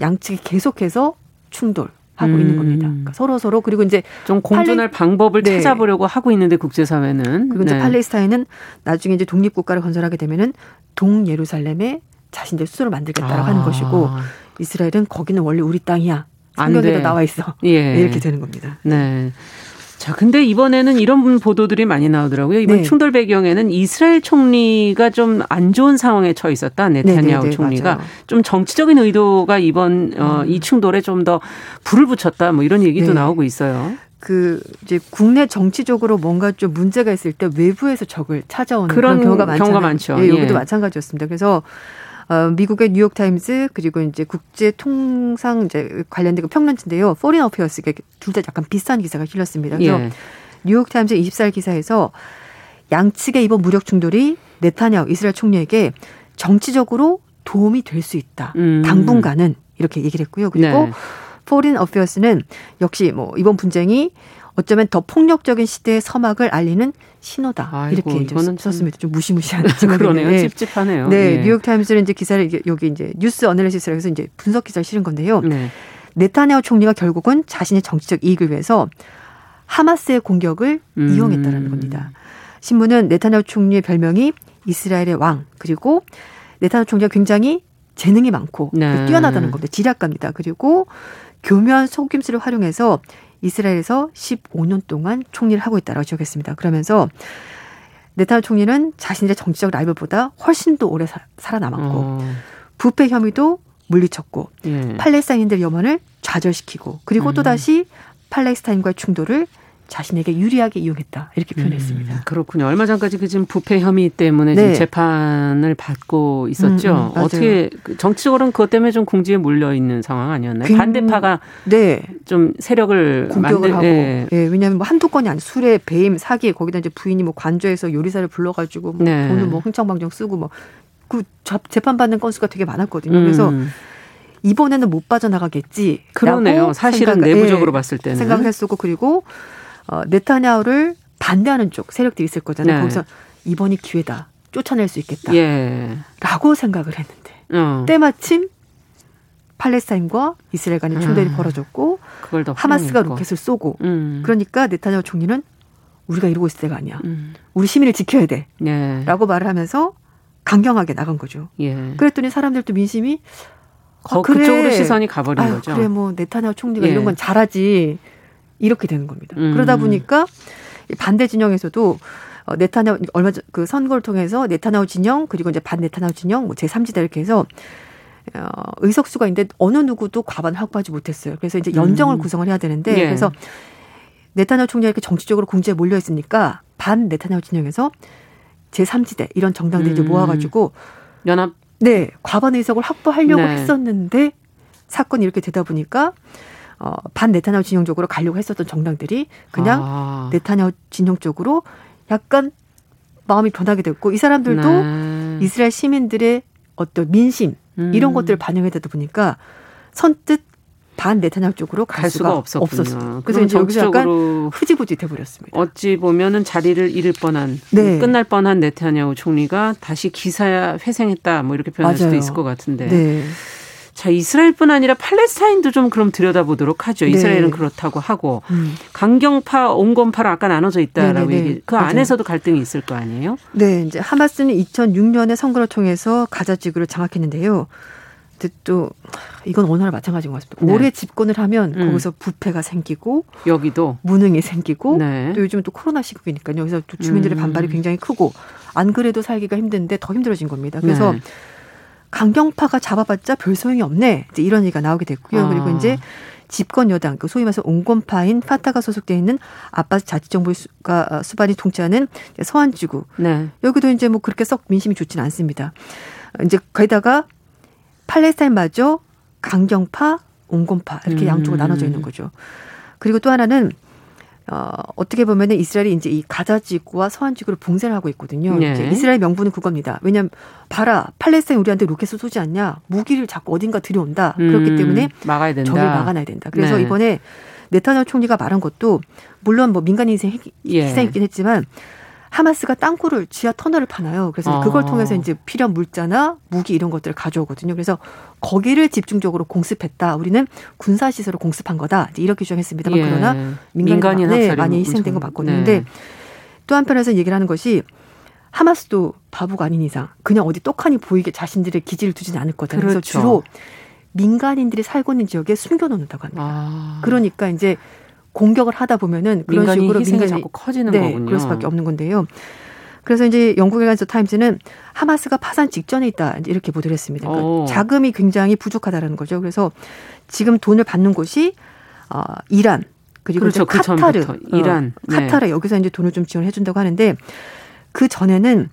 양측이 계속해서 충돌. 하고 음. 있는 겁니다. 그러니까 서로 서로 그리고 이제 좀 공존할 팔레... 방법을 네. 찾아보려고 하고 있는데 국제사회는 그리고 이제 네. 팔레스타인은 나중에 이제 독립 국가를 건설하게 되면은 동 예루살렘에 자신들 스스로 만들겠다라고 아. 하는 것이고 이스라엘은 거기는 원래 우리 땅이야. 성경에도 나와 있어. 예. 이렇게 되는 겁니다. 네. 자, 근데 이번에는 이런 보도들이 많이 나오더라고요. 이번 네. 충돌 배경에는 이스라엘 총리가 좀 안 좋은 상황에 처해 있었다. 네타냐후 네, 네, 네, 총리가 맞아요. 좀 정치적인 의도가 이번 어, 음. 이 충돌에 좀 더 불을 붙였다. 뭐 이런 얘기도 네. 나오고 있어요. 그 이제 국내 정치적으로 뭔가 좀 문제가 있을 때 외부에서 적을 찾아오는 그런, 그런 경우가. 경우가 많죠. 예, 여기도 예. 마찬가지였습니다. 그래서 어, 미국의 뉴욕 타임즈 그리고 이제 국제 통상 이제 관련된 그 평론지인데요. 포린 어페어스 둘다 약간 비슷한 기사가 실렸습니다. 그래서 예. 뉴욕 타임즈 24일 기사에서 양측의 이번 무력 충돌이 네타냐후 이스라엘 총리에게 정치적으로 도움이 될 수 있다. 음. 당분간은 이렇게 얘기를 했고요. 그리고 네. 포린 어페어스는 역시 뭐 이번 분쟁이 어쩌면 더 폭력적인 시대의 서막을 알리는 신호다. 아이고, 이렇게 이제 썼습니다. 좀 무시무시한 (laughs) 그러네요. 네. 찝찝하네요. 네, 네. 뉴욕 타임스는 이제 기사를 여기 이제 news analysis라 해서 이제 분석 기사를 실은 건데요. 네. 네타냐후 총리가 결국은 자신의 정치적 이익을 위해서 하마스의 공격을 음. 이용했다라는 겁니다. 신문은 네타냐후 총리의 별명이 이스라엘의 왕 그리고 네타냐후 총리가 굉장히 재능이 많고 네. 뛰어나다는 겁니다. 지략가입니다. 그리고 교묘한 속임수를 활용해서 이스라엘에서 15년 동안 총리를 하고 있다라고 지적했습니다. 그러면서 네타냐 총리는 자신의 정치적 라이벌보다 훨씬 더 오래 사, 살아남았고 어. 부패 혐의도 물리쳤고 예. 팔레스타인들 염원을 좌절시키고 그리고 음. 또 다시 팔레스타인과의 충돌을 자신에게 유리하게 이용했다 이렇게 음, 표현했습니다. 음, 그렇군요. 얼마 전까지 그 지금 부패 혐의 때문에 네. 지금 재판을 받고 있었죠. 음, 음, 어떻게 그 정치적으로는 그것 때문에 좀 궁지에 몰려 있는 상황 아니었나요? 반대파가 네. 좀 세력을 공격을 만들, 하고 예. 예. 왜냐하면 뭐 한두 건이 아니 술에 배임 사기 거기다 이제 부인이 뭐 관저에서 요리사를 불러가지고 뭐 네. 돈을 뭐 흥청망청 쓰고 뭐 그 재판 받는 건수가 되게 많았거든요. 그래서 음. 이번에는 못 빠져나가겠지. 그러네요. 사실은 생각, 내부적으로 예, 봤을 때는 생각을 했었고 그리고 어, 네타냐후를 반대하는 쪽 세력들이 있을 거잖아요. 네. 거기서 이번이 기회다. 쫓아낼 수 있겠다. 예. 라고 생각을 했는데 어. 때마침 팔레스타인과 이스라엘 간의 충돌이 음. 벌어졌고 하마스가 로켓을 쏘고 음. 그러니까 네타냐후 총리는 우리가 이러고 있을 때가 아니야. 음. 우리 시민을 지켜야 돼. 예. 라고 말을 하면서 강경하게 나간 거죠. 예. 그랬더니 사람들도 민심이 아, 그래. 그쪽으로 시선이 가버린 아유, 거죠. 그래 뭐 네타냐후 총리가 예. 이런 건 잘하지. 이렇게 되는 겁니다. 음. 그러다 보니까 반대 진영에서도 어, 네타냐후 얼마 전 그 선거를 통해서 네타냐후 진영 그리고 이제 반 네타냐후 진영 뭐 제3지대 이렇게 해서 어, 의석수가 있는데 어느 누구도 과반을 확보하지 못했어요. 그래서 이제 연정을 음. 구성을 해야 되는데 예. 그래서 네타냐후 총리가 이렇게 정치적으로 공지에 몰려 있으니까 반 네타냐후 진영에서 제3지대 이런 정당들이 음. 이제 모아가지고 연합 네 과반 의석을 확보하려고 네. 했었는데 사건이 이렇게 되다 보니까 어, 반 네타냐후 진영 쪽으로 가려고 했었던 정당들이 그냥 아. 네타냐후 진영 쪽으로 약간 마음이 변하게 됐고 이 사람들도 네. 이스라엘 시민들의 어떤 민심 음. 이런 것들을 반영해 되다 보니까 선뜻 반 네타냐후 쪽으로 갈, 갈 수가, 수가 없었어요. 그래서 이제 여기서 약간 흐지부지 돼버렸습니다. 어찌 보면은 자리를 잃을 뻔한 네. 끝날 뻔한 네타냐후 총리가 다시 기사 회생했다 뭐 이렇게 표현할 맞아요. 수도 있을 것 같은데. 네. 자, 이스라엘뿐 아니라 팔레스타인도 좀 그럼 들여다보도록 하죠. 네. 이스라엘은 그렇다고 하고 음. 강경파, 온건파로 아까 나눠져 있다라고 네네 얘기. 그 맞아요. 안에서도 갈등이 있을 거 아니에요? 네, 이제 하마스는 2006년에 선거를 통해서 가자 지구를 장악했는데요. 또 이건 오늘 마찬가지인 것 같습니다. 네. 오래 집권을 하면 음. 거기서 부패가 생기고 여기도 무능이 생기고 네. 또 요즘 또 코로나 시국이니까 여기서 또 주민들의 음. 반발이 굉장히 크고 안 그래도 살기가 힘든데 더 힘들어진 겁니다. 그래서 네. 강경파가 잡아봤자 별 소용이 없네. 이제 이런 얘기가 나오게 됐고요. 아. 그리고 이제 집권 여당, 그 소위 말해서 온건파인 파타가 소속되어 있는 아바스 자치정부가 어, 수반이 통치하는 서한지구. 네. 여기도 이제 뭐 그렇게 썩 민심이 좋지는 않습니다. 이제 거기다가 팔레스타인마저 강경파, 온건파 이렇게 음. 양쪽으로 나눠져 있는 거죠. 그리고 또 하나는 어, 어떻게 보면은 이스라엘이 이제 이 가자 지구와 서한 지구를 봉쇄를 하고 있거든요. 네. 이제 이스라엘 명분은 그겁니다. 왜냐하면 봐라 팔레스타인 우리한테 로켓을 쏘지 않냐 무기를 자꾸 어딘가 들여온다. 음, 그렇기 때문에 막아야 된다. 적을 막아놔야 된다. 그래서 네. 이번에 네타냐후 총리가 말한 것도 물론 뭐 민간 인생 예. 희생이긴 했지만 하마스가 땅굴을 지하 터널을 파나요. 그래서 어. 그걸 통해서 이제 필요한 물자나 무기 이런 것들을 가져오거든요. 그래서 거기를 집중적으로 공습했다. 우리는 군사 시설을 공습한 거다. 이렇게 주장했습니다만 예. 그러나 민간이 네, 많이 희생된 거 맞거든요. 네. 근데 또 한편에서 얘기를 하는 것이 하마스도 바보가 아닌 이상 그냥 어디 똑하니 보이게 자신들의 기지를 두지는 않을 거다. 그렇죠. 그래서 주로 민간인들이 살고 있는 지역에 숨겨놓는다고 합니다. 아. 그러니까 이제 공격을 하다 보면은 그런 민간이 식으로 민간이 자꾸 커지는 네, 거군요. 그럴 수밖에 없는 건데요. 그래서 이제 영국의 간서 타임즈는 하마스가 파산 직전에 있다 이렇게 보도를 했습니다. 그러니까 어. 자금이 굉장히 부족하다라는 거죠. 그래서 지금 돈을 받는 곳이 어, 이란 그리고 그렇죠. 그 카타르, 그 이란, 어, 카타르 네. 여기서 이제 돈을 좀 지원해 준다고 하는데 그 전에는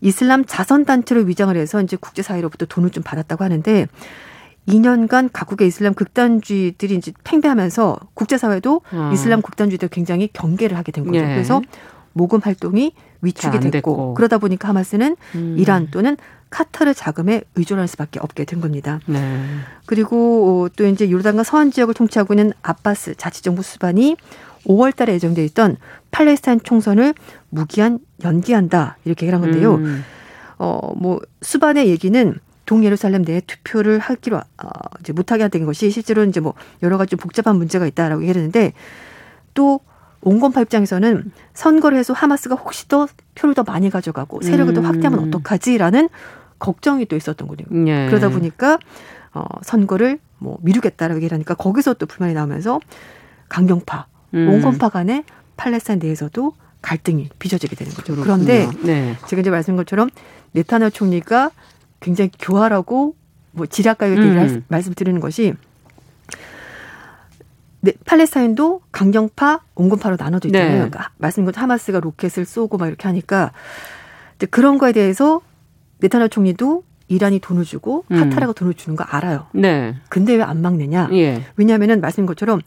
이슬람 자선 단체로 위장을 해서 이제 국제 사회로부터 돈을 좀 받았다고 하는데 2년간 각국의 이슬람 극단주의들이 이제 팽배하면서 국제사회도 음. 이슬람 극단주의들 굉장히 경계를 하게 된 거죠. 예. 그래서 모금 활동이 위축이 됐고, 됐고, 그러다 보니까 하마스는 음. 이란 또는 카타르 자금에 의존할 수밖에 없게 된 겁니다. 네. 그리고 또 이제 요르단과 서한 지역을 통치하고 있는 아바스 자치정부 수반이 5월 달에 예정돼 있던 팔레스타인 총선을 무기한 연기한다. 이렇게 얘기한 건데요. 음. 어, 뭐 수반의 얘기는 동예루살렘 내에 투표를 하기로 어, 이제 못하게 된 것이 실제로 이제 뭐 여러 가지 복잡한 문제가 있다라고 얘기했는데 또 온건파 입장에서는 선거를 해서 하마스가 혹시 더 표를 더 많이 가져가고 세력을 더 음. 확대하면 어떡하지라는 걱정이 또 있었던 거예요. 예. 그러다 보니까 어, 선거를 뭐 미루겠다라고 얘기를 하니까 거기서 또 불만이 나오면서 강경파, 음. 온건파 간에 팔레스타인 내에서도 갈등이 빚어지게 되는 거죠. 그렇군요. 그런데 네. 제가 이제 말씀한 것처럼 네타냐 총리가 굉장히 교활하고 뭐 지략가 이렇게 음. 말씀드리는 것이 네, 팔레스타인도 강경파, 온건파로 나눠져 있잖아요. 네. 그러니까 말씀인 것처럼 하마스가 로켓을 쏘고 막 이렇게 하니까 그런 거에 대해서 네타냐 총리도 이란이 돈을 주고 음. 카타르가 음. 돈을 주는 거 알아요. 네. 근데 왜 안 막느냐? 예. 왜냐하면은 말씀인 것처럼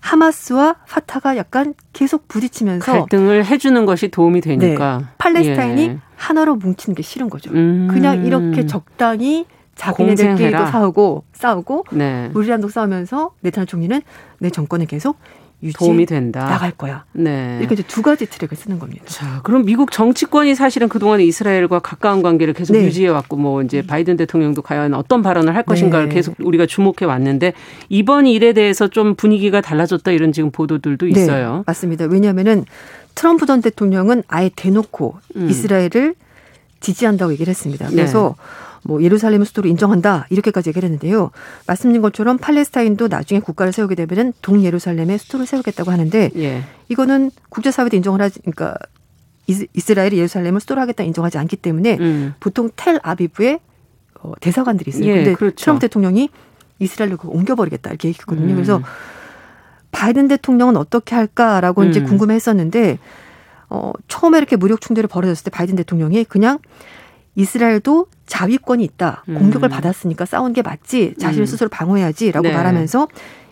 하마스와 파타가 약간 계속 부딪히면서 갈등을 해주는 것이 도움이 되니까 네, 팔레스타인이 예. 하나로 뭉치는 게 싫은 거죠. 음. 그냥 이렇게 적당히 자기네들끼리도 싸우고 싸우고 네. 우리랑도 싸우면서 네타냐 총리는 내 정권을 계속 유지 도움이 된다. 나갈 거야. 네. 이렇게 이제 두 가지 트랙을 쓰는 겁니다. 자, 그럼 미국 정치권이 사실은 그동안 이스라엘과 가까운 관계를 계속 네. 유지해 왔고 뭐 이제 바이든 대통령도 과연 어떤 발언을 할 것인가를 네. 계속 우리가 주목해 왔는데 이번 일에 대해서 좀 분위기가 달라졌다 이런 지금 보도들도 네, 있어요. 네. 맞습니다. 왜냐하면은 트럼프 전 대통령은 아예 대놓고 음. 이스라엘을 지지한다고 얘기를 했습니다. 그래서 네. 뭐 예루살렘 수도로 인정한다 이렇게까지 얘기를 했는데요. 말씀드린 것처럼 팔레스타인도 나중에 국가를 세우게 되면은 동예루살렘에 수도를 세우겠다고 하는데 예. 이거는 국제사회도 인정을 하지 그러니까 이스라엘이 예루살렘을 수도로 하겠다 인정하지 않기 때문에 음. 보통 텔 아비브에 어, 대사관들이 있어요. 예, 근데 그렇죠. 트럼프 대통령이 이스라엘로 옮겨버리겠다 이렇게 얘기했거든요. 음. 그래서 바이든 대통령은 어떻게 할까라고 음. 이제 궁금해했었는데 어, 처음에 이렇게 무력 충돌이 벌어졌을 때 바이든 대통령이 그냥 이스라엘도 자위권이 있다. 음. 공격을 받았으니까 싸운 게 맞지. 자신을 음. 스스로 방어해야지라고 네. 말하면서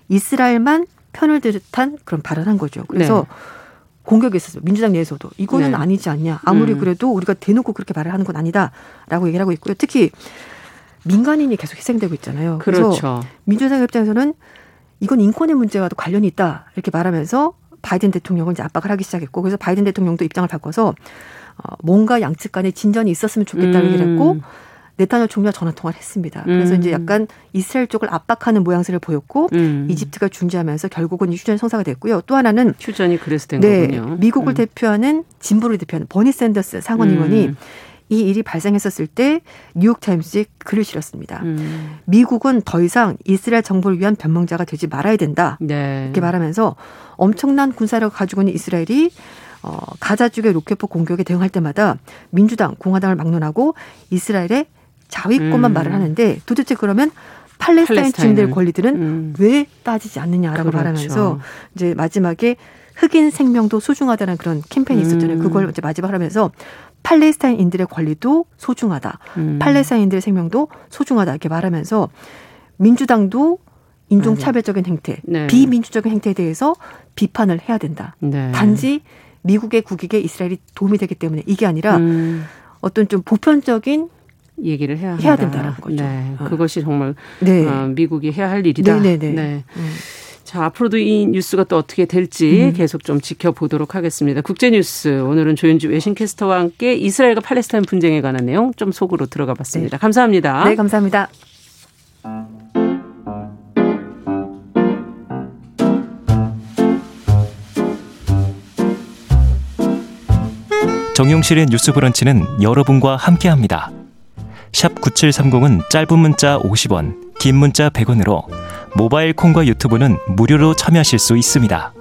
이스라엘만 편을 들듯한 그런 발언한 거죠. 그래서 네. 공격이 있었어요. 민주당 내에서도 이거는 네. 아니지 않냐. 아무리 음. 그래도 우리가 대놓고 그렇게 말을 하는 건 아니다라고 얘기를 하고 있고요. 특히 민간인이 계속 희생되고 있잖아요. 그래서 그렇죠. 민주당 입장에서는 이건 인권의 문제와도 관련이 있다 이렇게 말하면서 바이든 대통령은 이제 압박을 하기 시작했고 그래서 바이든 대통령도 입장을 바꿔서 어, 뭔가 양측 간에 진전이 있었으면 좋겠다고 음. 얘기를 했고 네타냐 총리와 전화 통화를 했습니다. 그래서 음. 이제 약간 이스라엘 쪽을 압박하는 모양새를 보였고 음. 이집트가 중지하면서 결국은 이 휴전이 성사가 됐고요. 또 하나는 휴전이 그래서 된 네, 거군요. 미국을 음. 대표하는 진보를 대표하는 버니 샌더스 상원 의원이 음. 이 일이 발생했었을 때 뉴욕 타임스에 글을 실었습니다. 음. 미국은 더 이상 이스라엘 정부를 위한 변명자가 되지 말아야 된다. 네. 이렇게 말하면서 엄청난 군사력을 가지고 있는 이스라엘이 어, 가자 쪽의 로켓포 공격에 대응할 때마다 민주당, 공화당을 막론하고 이스라엘의 자위권만 음. 말을 하는데 도대체 그러면 팔레스타인 주민들의 권리들은 음. 왜 따지지 않느냐라고 그렇죠. 말하면서 이제 마지막에 흑인 생명도 소중하다는 그런 캠페인이 있었잖아요. 음. 그걸 이제 마지막 하면서 팔레스타인인들의 권리도 소중하다. 음. 팔레스타인인들의 생명도 소중하다 이렇게 말하면서 민주당도 인종차별적인 행태, 네. 비민주적인 행태에 대해서 비판을 해야 된다. 네. 단지 미국의 국익에 이스라엘이 도움이 되기 때문에 이게 아니라 음. 어떤 좀 보편적인 얘기를 해야, 해야 된다는 거죠. 네, 어. 그것이 정말 네. 어, 미국이 해야 할 일이다. 네네네. 네. 네. 음. 자, 앞으로도 이 뉴스가 또 어떻게 될지 음. 계속 좀 지켜보도록 하겠습니다. 국제뉴스 오늘은 조윤주 외신캐스터와 함께 이스라엘과 팔레스타인 분쟁에 관한 내용 좀 속으로 들어가 봤습니다. 네. 감사합니다. 네, 감사합니다. 정용실의 뉴스 브런치는 여러분과 함께합니다. 샵 9730은 짧은 문자 50원, 긴 문자 100원으로 모바일 콩과 유튜브는 무료로 참여하실 수 있습니다.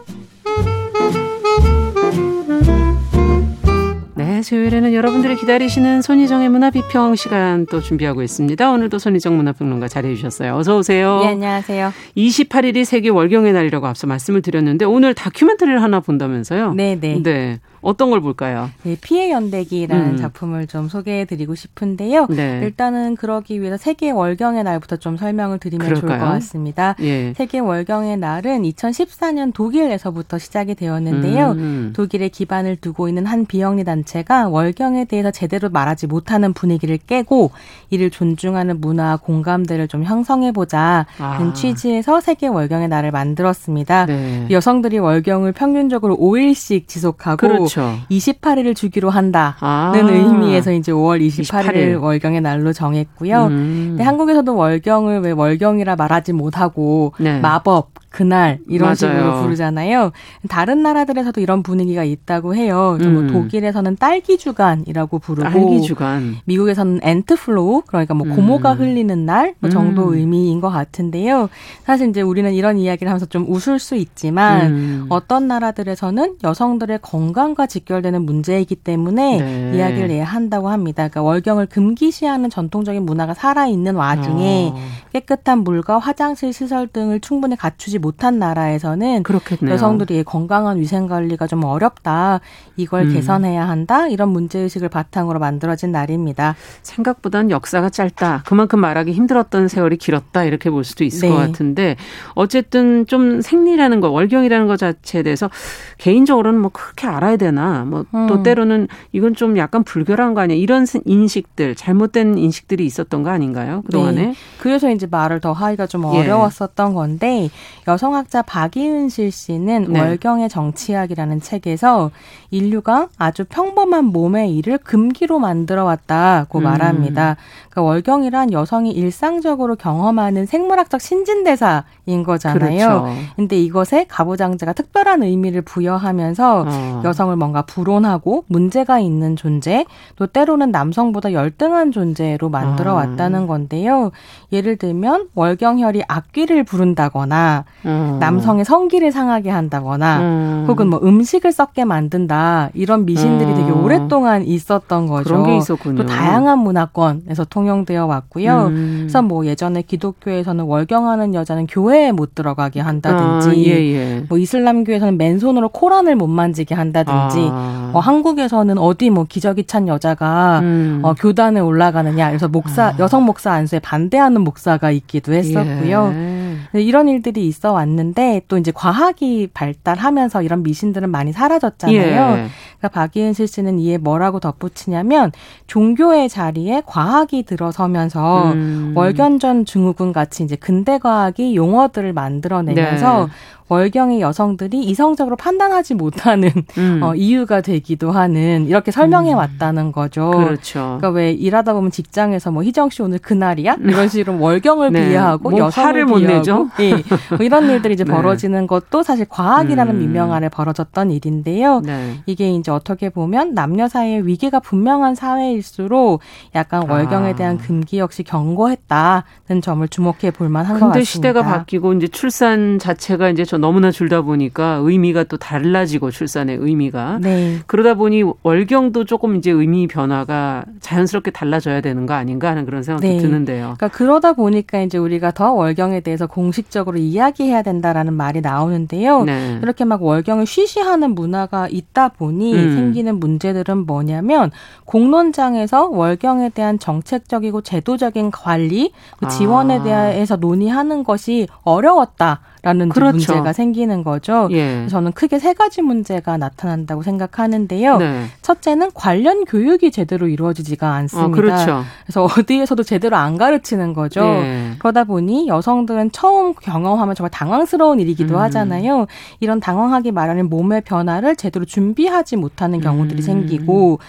네, 수요일에는 여러분들이 기다리시는 손희정의 문화비평 시간 또 준비하고 있습니다. 오늘도 손희정 문화평론가 자리해 주셨어요. 어서 오세요. 네, 안녕하세요. 28일이 세계 월경의 날이라고 앞서 말씀을 드렸는데 오늘 다큐멘터리를 하나 본다면서요? 네, 네. 네. 어떤 걸 볼까요? 네, 피해 연대기라는 음. 작품을 좀 소개해드리고 싶은데요. 네. 일단은 그러기 위해서 세계 월경의 날부터 좀 설명을 드리면 그럴까요? 좋을 것 같습니다. 예. 세계 월경의 날은 2014년 독일에서부터 시작이 되었는데요. 음, 음. 독일에 기반을 두고 있는 한 비영리 단체가 월경에 대해서 제대로 말하지 못하는 분위기를 깨고 이를 존중하는 문화 공감대를 좀 형성해보자 아. 취지에서 세계 월경의 날을 만들었습니다. 네. 여성들이 월경을 평균적으로 5일씩 지속하고 그렇죠. 그렇죠. 28일을 주기로 한다는 아. 의미에서 이제 5월 28일, 28일, 월경의 날로 정했고요. 음. 한국에서도 월경을 왜 월경이라 말하지 못하고 네. 마법 그날 이런 맞아요. 식으로 부르잖아요. 다른 나라들에서도 이런 분위기가 있다고 해요. 뭐 음. 뭐 독일에서는 딸기 주간이라고 부르고 딸기 주간. 미국에서는 Aunt Flow 그러니까 뭐 고모가 음. 흘리는 날 뭐 정도 음. 의미인 것 같은데요. 사실 이제 우리는 이런 이야기를 하면서 좀 웃을 수 있지만 음. 어떤 나라들에서는 여성들의 건강과 직결되는 문제이기 때문에 네. 이야기를 해야 한다고 합니다. 그러니까 월경을 금기시하는 전통적인 문화가 살아 있는 와중에 어. 깨끗한 물과 화장실 시설 등을 충분히 갖추지 못한 나라에서는 그렇겠네요. 여성들이 건강한 위생 관리가 좀 어렵다. 이걸 음. 개선해야 한다. 이런 문제 의식을 바탕으로 만들어진 날입니다. 생각보단 역사가 짧다. 그만큼 말하기 힘들었던 세월이 길었다. 이렇게 볼 수도 있을 네. 것 같은데 어쨌든 좀 생리라는 거, 월경이라는 것 자체에 대해서 개인적으로는 뭐 그렇게 알아야 되나. 뭐또 음. 때로는 이건 좀 약간 불결한 거 아니야. 이런 인식들, 잘못된 인식들이 있었던 거 아닌가요? 그동안에. 네. 그래서 이제 말을 더 하기가 좀 예. 어려웠었던 예. 건데 여성학자 박이은실 씨는 네. 월경의 정치학이라는 책에서 인류가 아주 평범한 몸의 일을 금기로 만들어 왔다고 음. 말합니다. 그러니까 월경이란 여성이 일상적으로 경험하는 생물학적 신진대사인 거잖아요. 그렇죠. 근데 이것에 가부장제가 특별한 의미를 부여하면서 어. 여성을 뭔가 불온하고 문제가 있는 존재, 또 때로는 남성보다 열등한 존재로 만들어 아. 왔다는 건데요. 예를 들면 월경혈이 악귀를 부른다거나 음. 남성의 성기를 상하게 한다거나 음. 혹은 뭐 음식을 썩게 만든다 이런 미신들이 음. 되게 오랫동안 있었던 거죠. 그런 게 있었군요. 또 다양한 문화권에서 통용되어 왔고요. 음. 그래서 뭐 예전에 기독교에서는 월경하는 여자는 교회에 못 들어가게 한다든지, 아, 예, 예. 뭐 이슬람교에서는 맨손으로 코란을 못 만지게 한다든지, 아. 뭐 한국에서는 어디 뭐 기저귀 찬 여자가 음. 어, 교단에 올라가느냐, 그래서 목사 아. 여성 목사 안수에 반대하는 목사가 있기도 했었고요. 예. 네, 이런 일들이 있어 왔는데 또 이제 과학이 발달하면서 이런 미신들은 많이 사라졌잖아요. 예. 그러니까 박이은실 씨는 이에 뭐라고 덧붙이냐면 종교의 자리에 과학이 들어서면서 음. 월견전 증후군 같이 이제 근대 과학이 용어들을 만들어내면서 네. 월경의 여성들이 이성적으로 판단하지 못하는 음. 어, 이유가 되기도 하는 이렇게 설명해 음. 왔다는 거죠. 그렇죠. 그러니까 왜 일하다 보면 직장에서 뭐 희정 씨 오늘 그날이야 이런 식으로 월경을 네. 비하하고 뭐 여성을 못 내죠. 예. 뭐 이런 일들이 이제 (laughs) 네. 벌어지는 것도 사실 과학이라는 음. 민명 아래 벌어졌던 일인데요. 네. 이게 이제 어떻게 보면 남녀 사이의 위계가 분명한 사회일수록 약간 월경에 대한 아. 금기 역시 경고했다는 점을 주목해 볼 만한 것 같습니다. 근데 시대가 바뀌고 이제 출산 자체가 이제 전 너무나 줄다 보니까 의미가 또 달라지고 출산의 의미가 네. 그러다 보니 월경도 조금 이제 의미 변화가 자연스럽게 달라져야 되는 거 아닌가 하는 그런 생각도 네. 드는데요. 그러니까 그러다 보니까 이제 우리가 더 월경에 대해서 공식적으로 이야기해야 된다라는 말이 나오는데요. 네. 이렇게 막 월경을 쉬쉬하는 문화가 있다 보니 음. 생기는 문제들은 뭐냐면 공론장에서 월경에 대한 정책적이고 제도적인 관리, 그 지원에 아. 대해서 논의하는 것이 어려웠다. 라는 그렇죠. 문제가 생기는 거죠. 예. 저는 크게 세 가지 문제가 나타난다고 생각하는데요. 네. 첫째는 관련 교육이 제대로 이루어지지가 않습니다. 어, 그렇죠. 그래서 어디에서도 제대로 안 가르치는 거죠. 예. 그러다 보니 여성들은 처음 경험하면 정말 당황스러운 일이기도 음. 하잖아요. 이런 당황하기 마련인 몸의 변화를 제대로 준비하지 못하는 경우들이 음. 생기고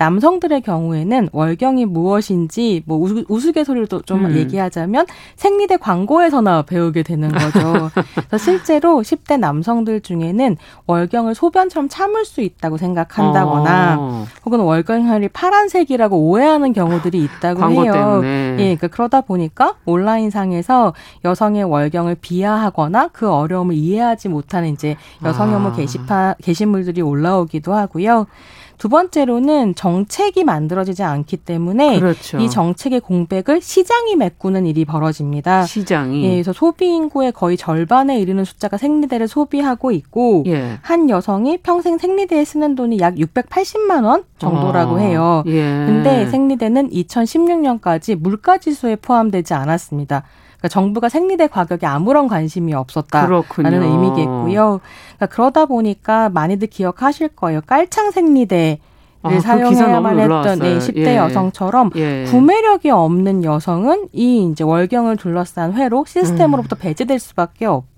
남성들의 경우에는 월경이 무엇인지 뭐 우스갯소리로 좀 음. 얘기하자면 생리대 광고에서나 배우게 되는 거죠. (laughs) 그래서 실제로 10대 남성들 중에는 월경을 소변처럼 참을 수 있다고 생각한다거나 어. 혹은 월경혈이 파란색이라고 오해하는 경우들이 있다고 해요. 때문에. 예, 그러니까 그러다 보니까 온라인상에서 여성의 월경을 비하하거나 그 어려움을 이해하지 못하는 이제 여성 혐오 아. 게시판 게시물들이 올라오기도 하고요. 두 번째로는 정책이 만들어지지 않기 때문에 그렇죠. 이 정책의 공백을 시장이 메꾸는 일이 벌어집니다. 시장이. 예, 그래서 소비 인구의 거의 절반에 이르는 숫자가 생리대를 소비하고 있고 예. 한 여성이 평생 생리대에 쓰는 돈이 약 680만 원 정도라고 아, 해요. 예. 근데 생리대는 2016년까지 물가 지수에 포함되지 않았습니다. 그러니까 정부가 생리대 가격에 아무런 관심이 없었다라는 그렇군요. 의미겠고요. 그러니까 그러다 보니까 많이들 기억하실 거예요. 깔창 생리대 를 아, 그 사용해야만 했던 네, 10대 예. 여성처럼 예. 구매력이 없는 여성은 이 이제 월경을 둘러싼 회로 시스템으로부터 음. 배제될 수밖에 없고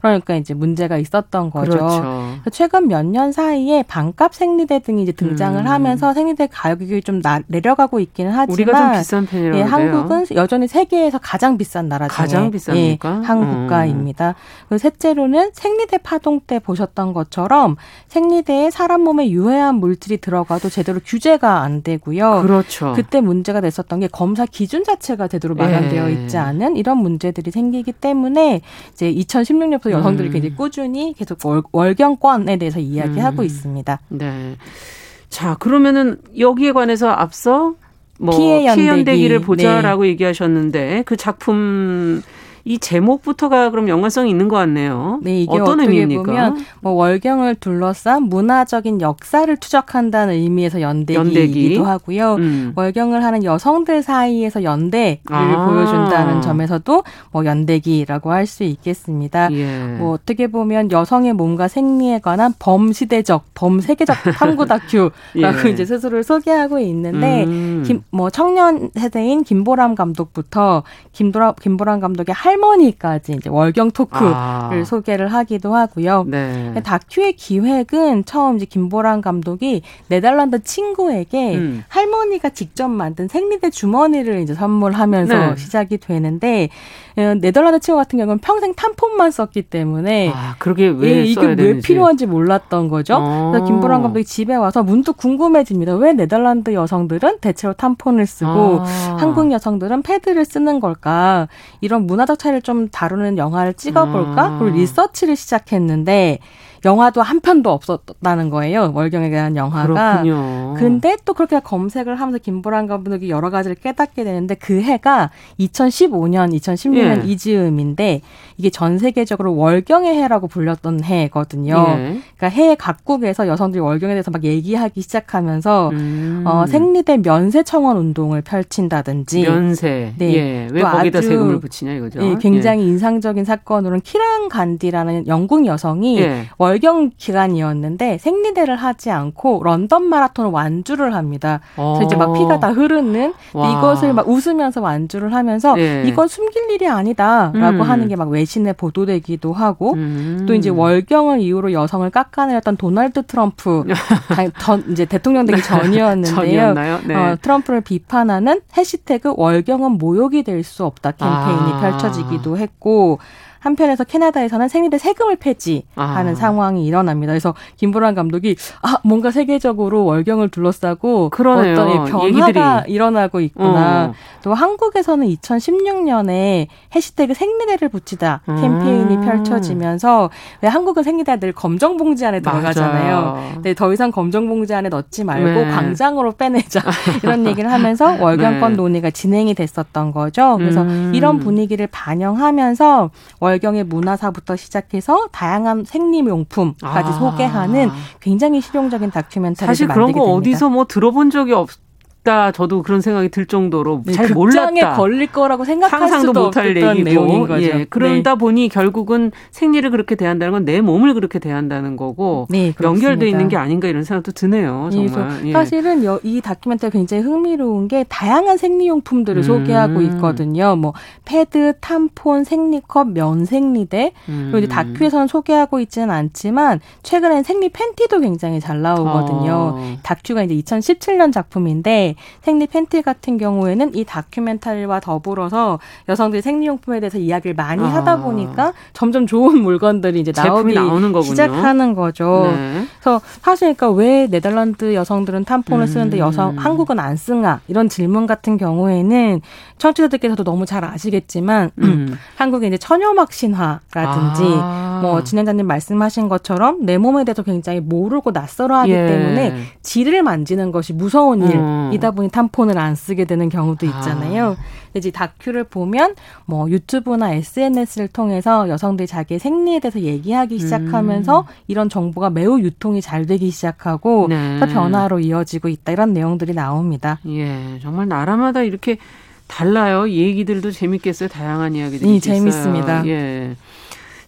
그러니까 이제 문제가 있었던 거죠. 그렇죠. 최근 몇 년 사이에 반값 생리대 등이 이제 등장을 음. 하면서 생리대 가격이 좀 나, 내려가고 있기는 하지만 우리가 좀 비싼 편이라고 예, 한국은 여전히 세계에서 가장 비싼 나라 중에 가장 비쌉니까? 예, 한 국가입니다. 음. 셋째로는 생리대 파동 때 보셨던 것처럼 생리대에 사람 몸에 유해한 물질이 들어가도 제대로 규제가 안 되고요. 그렇죠. 그때 문제가 됐었던 게 검사 기준 자체가 제대로 마련되어 예. 있지 않은 이런 문제들이 생기기 때문에 이제 2016년부터 여성들이 음. 굉장히 꾸준히 계속 월, 경권에 대해서 이야기하고 음. 있습니다. 네. 자, 그러면은 여기에 관해서 앞서 뭐 피해 연대기. 피해 연대기를 보자라고 네. 얘기하셨는데 그 작품 이 제목부터가 그럼 연관성이 있는 것 같네요. 네, 이게 어떤 의미입니까? 보면 뭐 월경을 둘러싼 문화적인 역사를 추적한다는 의미에서 연대기이기도 연대기. 하고요. 음. 월경을 하는 여성들 사이에서 연대를 아. 보여준다는 점에서도 뭐 연대기라고 할 수 있겠습니다. 예. 뭐 어떻게 보면 여성의 몸과 생리에 관한 범시대적, 범세계적 (laughs) 탐구 다큐라고 예. 이제 스스로를 소개하고 있는데 음. 김, 뭐 청년 세대인 김보람 감독부터 김도라, 김보람 감독의 할 할머니까지 이제 월경 토크를 아. 소개를 하기도 하고요. 네. 다큐의 기획은 처음 이제 김보란 감독이 네덜란드 친구에게 음. 할머니가 직접 만든 생리대 주머니를 이제 선물하면서 네. 시작이 되는데 어, 네덜란드 친구 같은 경우는 평생 탐폰만 썼기 때문에 아, 그러게 왜 예, 이게 왜 되는지. 필요한지 몰랐던 거죠. 어. 그래서 김보란 감독이 집에 와서 문득 궁금해집니다. 왜 네덜란드 여성들은 대체로 탐폰을 쓰고 아. 한국 여성들은 패드를 쓰는 걸까? 이런 문화적 차이를 좀 다루는 영화를 찍어볼까? 아. 그리고 리서치를 시작했는데 영화도 한 편도 없었다는 거예요. 월경에 대한 영화가. 그렇군요. 근데 또 그렇게 검색을 하면서 김보란 감독이 여러 가지를 깨닫게 되는데 그 해가 2015년, 2016년 예. 이즈음인데 이게 전 세계적으로 월경의 해라고 불렸던 해거든요. 예. 그러니까 해 각국에서 여성들이 월경에 대해서 막 얘기하기 시작하면서 음. 어, 생리대 면세 청원 운동을 펼친다든지 면세. 네. 예. 왜 거기다 아주, 세금을 붙이냐 이거죠. 예, 굉장히 예. 인상적인 사건으로는 키랑 간디라는 영국 여성이 예. 월경 기간이었는데 생리대를 하지 않고 런던 마라톤 완주를 합니다. 그래서 이제 막 피가 다 흐르는 이것을 막 웃으면서 완주를 하면서 예. 이건 숨길 일이 아니다라고 음. 하는 게 막 외신에 보도되기도 하고 음. 또 이제 월경을 이유로 여성을 깎아내렸던 도널드 트럼프 (laughs) 전 이제 대통령 되기 전이었는데요. 네. 어, 트럼프를 비판하는 해시태그 월경은 모욕이 될 수 없다 캠페인이 아. 펼쳐지기도 했고 한편에서 캐나다에서는 생리대 세금을 폐지하는 아. 상황이 일어납니다. 그래서 김보란 감독이 아 뭔가 세계적으로 월경을 둘러싸고 그러네요. 어떤 변화가 얘기들이. 일어나고 있구나. 어. 또 한국에서는 2016년에 해시태그 생리대를 붙이다 캠페인이 음. 펼쳐지면서 왜 한국은 생리대 늘 검정 봉지 안에 들어가잖아요. 근데 더 이상 검정 봉지 안에 넣지 말고 네. 광장으로 빼내자 이런 (laughs) 얘기를 하면서 월경권 네. 논의가 진행이 됐었던 거죠. 그래서 음. 이런 분위기를 반영하면서 월 월경의 문화사부터 시작해서 다양한 생리용품까지 아. 소개하는 굉장히 실용적인 다큐멘터리를 사실 그런 거 어디서 뭐 들어본 적이 없. 있다 저도 그런 생각이 들 정도로 네, 잘 몰랐다. 걸릴 거라고 생각할 상상도 못할 얘기고 예, 그러다 네. 보니 결국은 생리를 그렇게 대한다는 건 내 몸을 그렇게 대한다는 거고 네, 연결돼 있는 게 아닌가 이런 생각도 드네요. 예, 정말 예, 사실은 이 다큐멘터리 굉장히 흥미로운 게 다양한 생리용품들을 음. 소개하고 있거든요. 뭐 패드, 탐폰, 생리컵, 면생리대 음. 그리고 이제 다큐에서는 소개하고 있지는 않지만 최근엔 생리 팬티도 굉장히 잘 나오거든요. 어. 다큐가 이제 2017년 작품인데 생리 팬티 같은 경우에는 이 다큐멘터리와 더불어서 여성들이 생리용품에 대해서 이야기를 많이 아. 하다 보니까 점점 좋은 물건들이 이제 나오기 시작하는 거죠. 네. 그래서 사실 그러니까 왜 네덜란드 여성들은 탐폰을 쓰는데 여성 음. 한국은 안 쓰나 이런 질문 같은 경우에는 청취자들께서도 너무 잘 아시겠지만 음. (clears throat) 한국의 이제 처녀막 신화라든지 아. 뭐 진행자님 말씀하신 것처럼 내 몸에 대해서 굉장히 모르고 낯설어하기 예. 때문에 지를 만지는 것이 무서운 음. 일이다 보니 탐폰을 안 쓰게 되는 경우도 있잖아요. 아. 이제 다큐를 보면 뭐 유튜브나 SNS를 통해서 여성들이 자기의 생리에 대해서 얘기하기 시작하면서 음. 이런 정보가 매우 유통이 잘 되기 시작하고 네. 변화로 이어지고 있다 이런 내용들이 나옵니다. 예, 정말 나라마다 이렇게 달라요. 얘기들도 재밌겠어요. 다양한 이야기들이 네, 재밌습니다. 예.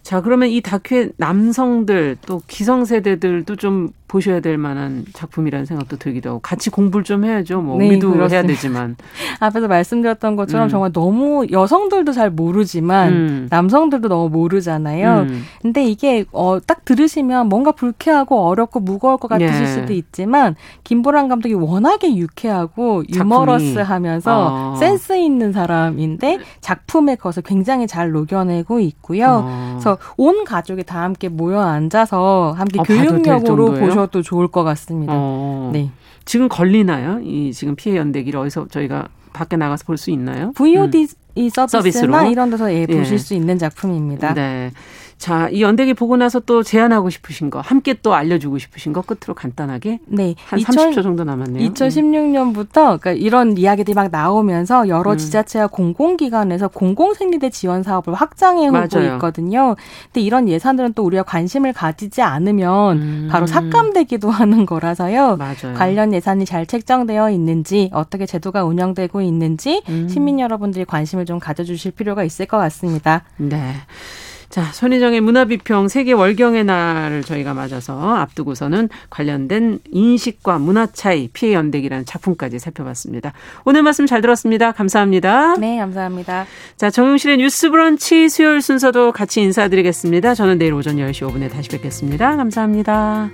자, 그러면 이 다큐의 남성들 또 기성세대들도 좀 보셔야 될 만한 작품이라는 생각도 들기도 하고 같이 공부를 좀 해야죠. 뭐 네, 우리도 그렇습니다. 해야 되지만 (laughs) 앞에서 말씀드렸던 것처럼 음. 정말 너무 여성들도 잘 모르지만 음. 남성들도 너무 모르잖아요. 음. 근데 이게 어, 딱 들으시면 뭔가 불쾌하고 어렵고 무거울 것 같으실 네. 수도 있지만 김보란 감독이 워낙에 유쾌하고 유머러스하면서 어. 센스 있는 사람인데 작품의 것을 굉장히 잘 녹여내고 있고요. 어. 그래서 온 가족이 다 함께 모여 앉아서 함께 어, 교육력으로 보셔. 보셔도 좋을 것 같습니다. 어. 네. 지금 걸리나요? 이 지금 피해 연대기를 어디서 저희가 밖에 나가서 볼 수 있나요? VOD 음. 이 서비스나 서비스로? 이런 데서 예, 보실 예. 수 있는 작품입니다. 네. 자, 이 연대기 보고 나서 또 제안하고 싶으신 거, 함께 또 알려주고 싶으신 거 끝으로 간단하게. 네. 한 2000, 30초 정도 남았네요. 2016년부터 그러니까 이런 이야기들이 막 나오면서 여러 음. 지자체와 공공기관에서 공공생리대 지원 사업을 확장해 오고 있거든요. 근데 이런 예산들은 또 우리가 관심을 가지지 않으면 음. 바로 삭감되기도 하는 거라서요. 맞아요. 관련 예산이 잘 책정되어 있는지, 어떻게 제도가 운영되고 있는지 음. 시민 여러분들이 관심을 좀 가져주실 필요가 있을 것 같습니다. 네. 자, 손희정의 문화비평 세계 월경의 날을 저희가 맞아서 앞두고서는 관련된 인식과 문화 차이, 피해 연대기라는 작품까지 살펴봤습니다. 오늘 말씀 잘 들었습니다. 감사합니다. 네, 감사합니다. 자, 정용실의 뉴스 브런치 수요일 순서도 같이 인사드리겠습니다. 저는 내일 오전 10시 5분에 다시 뵙겠습니다. 감사합니다.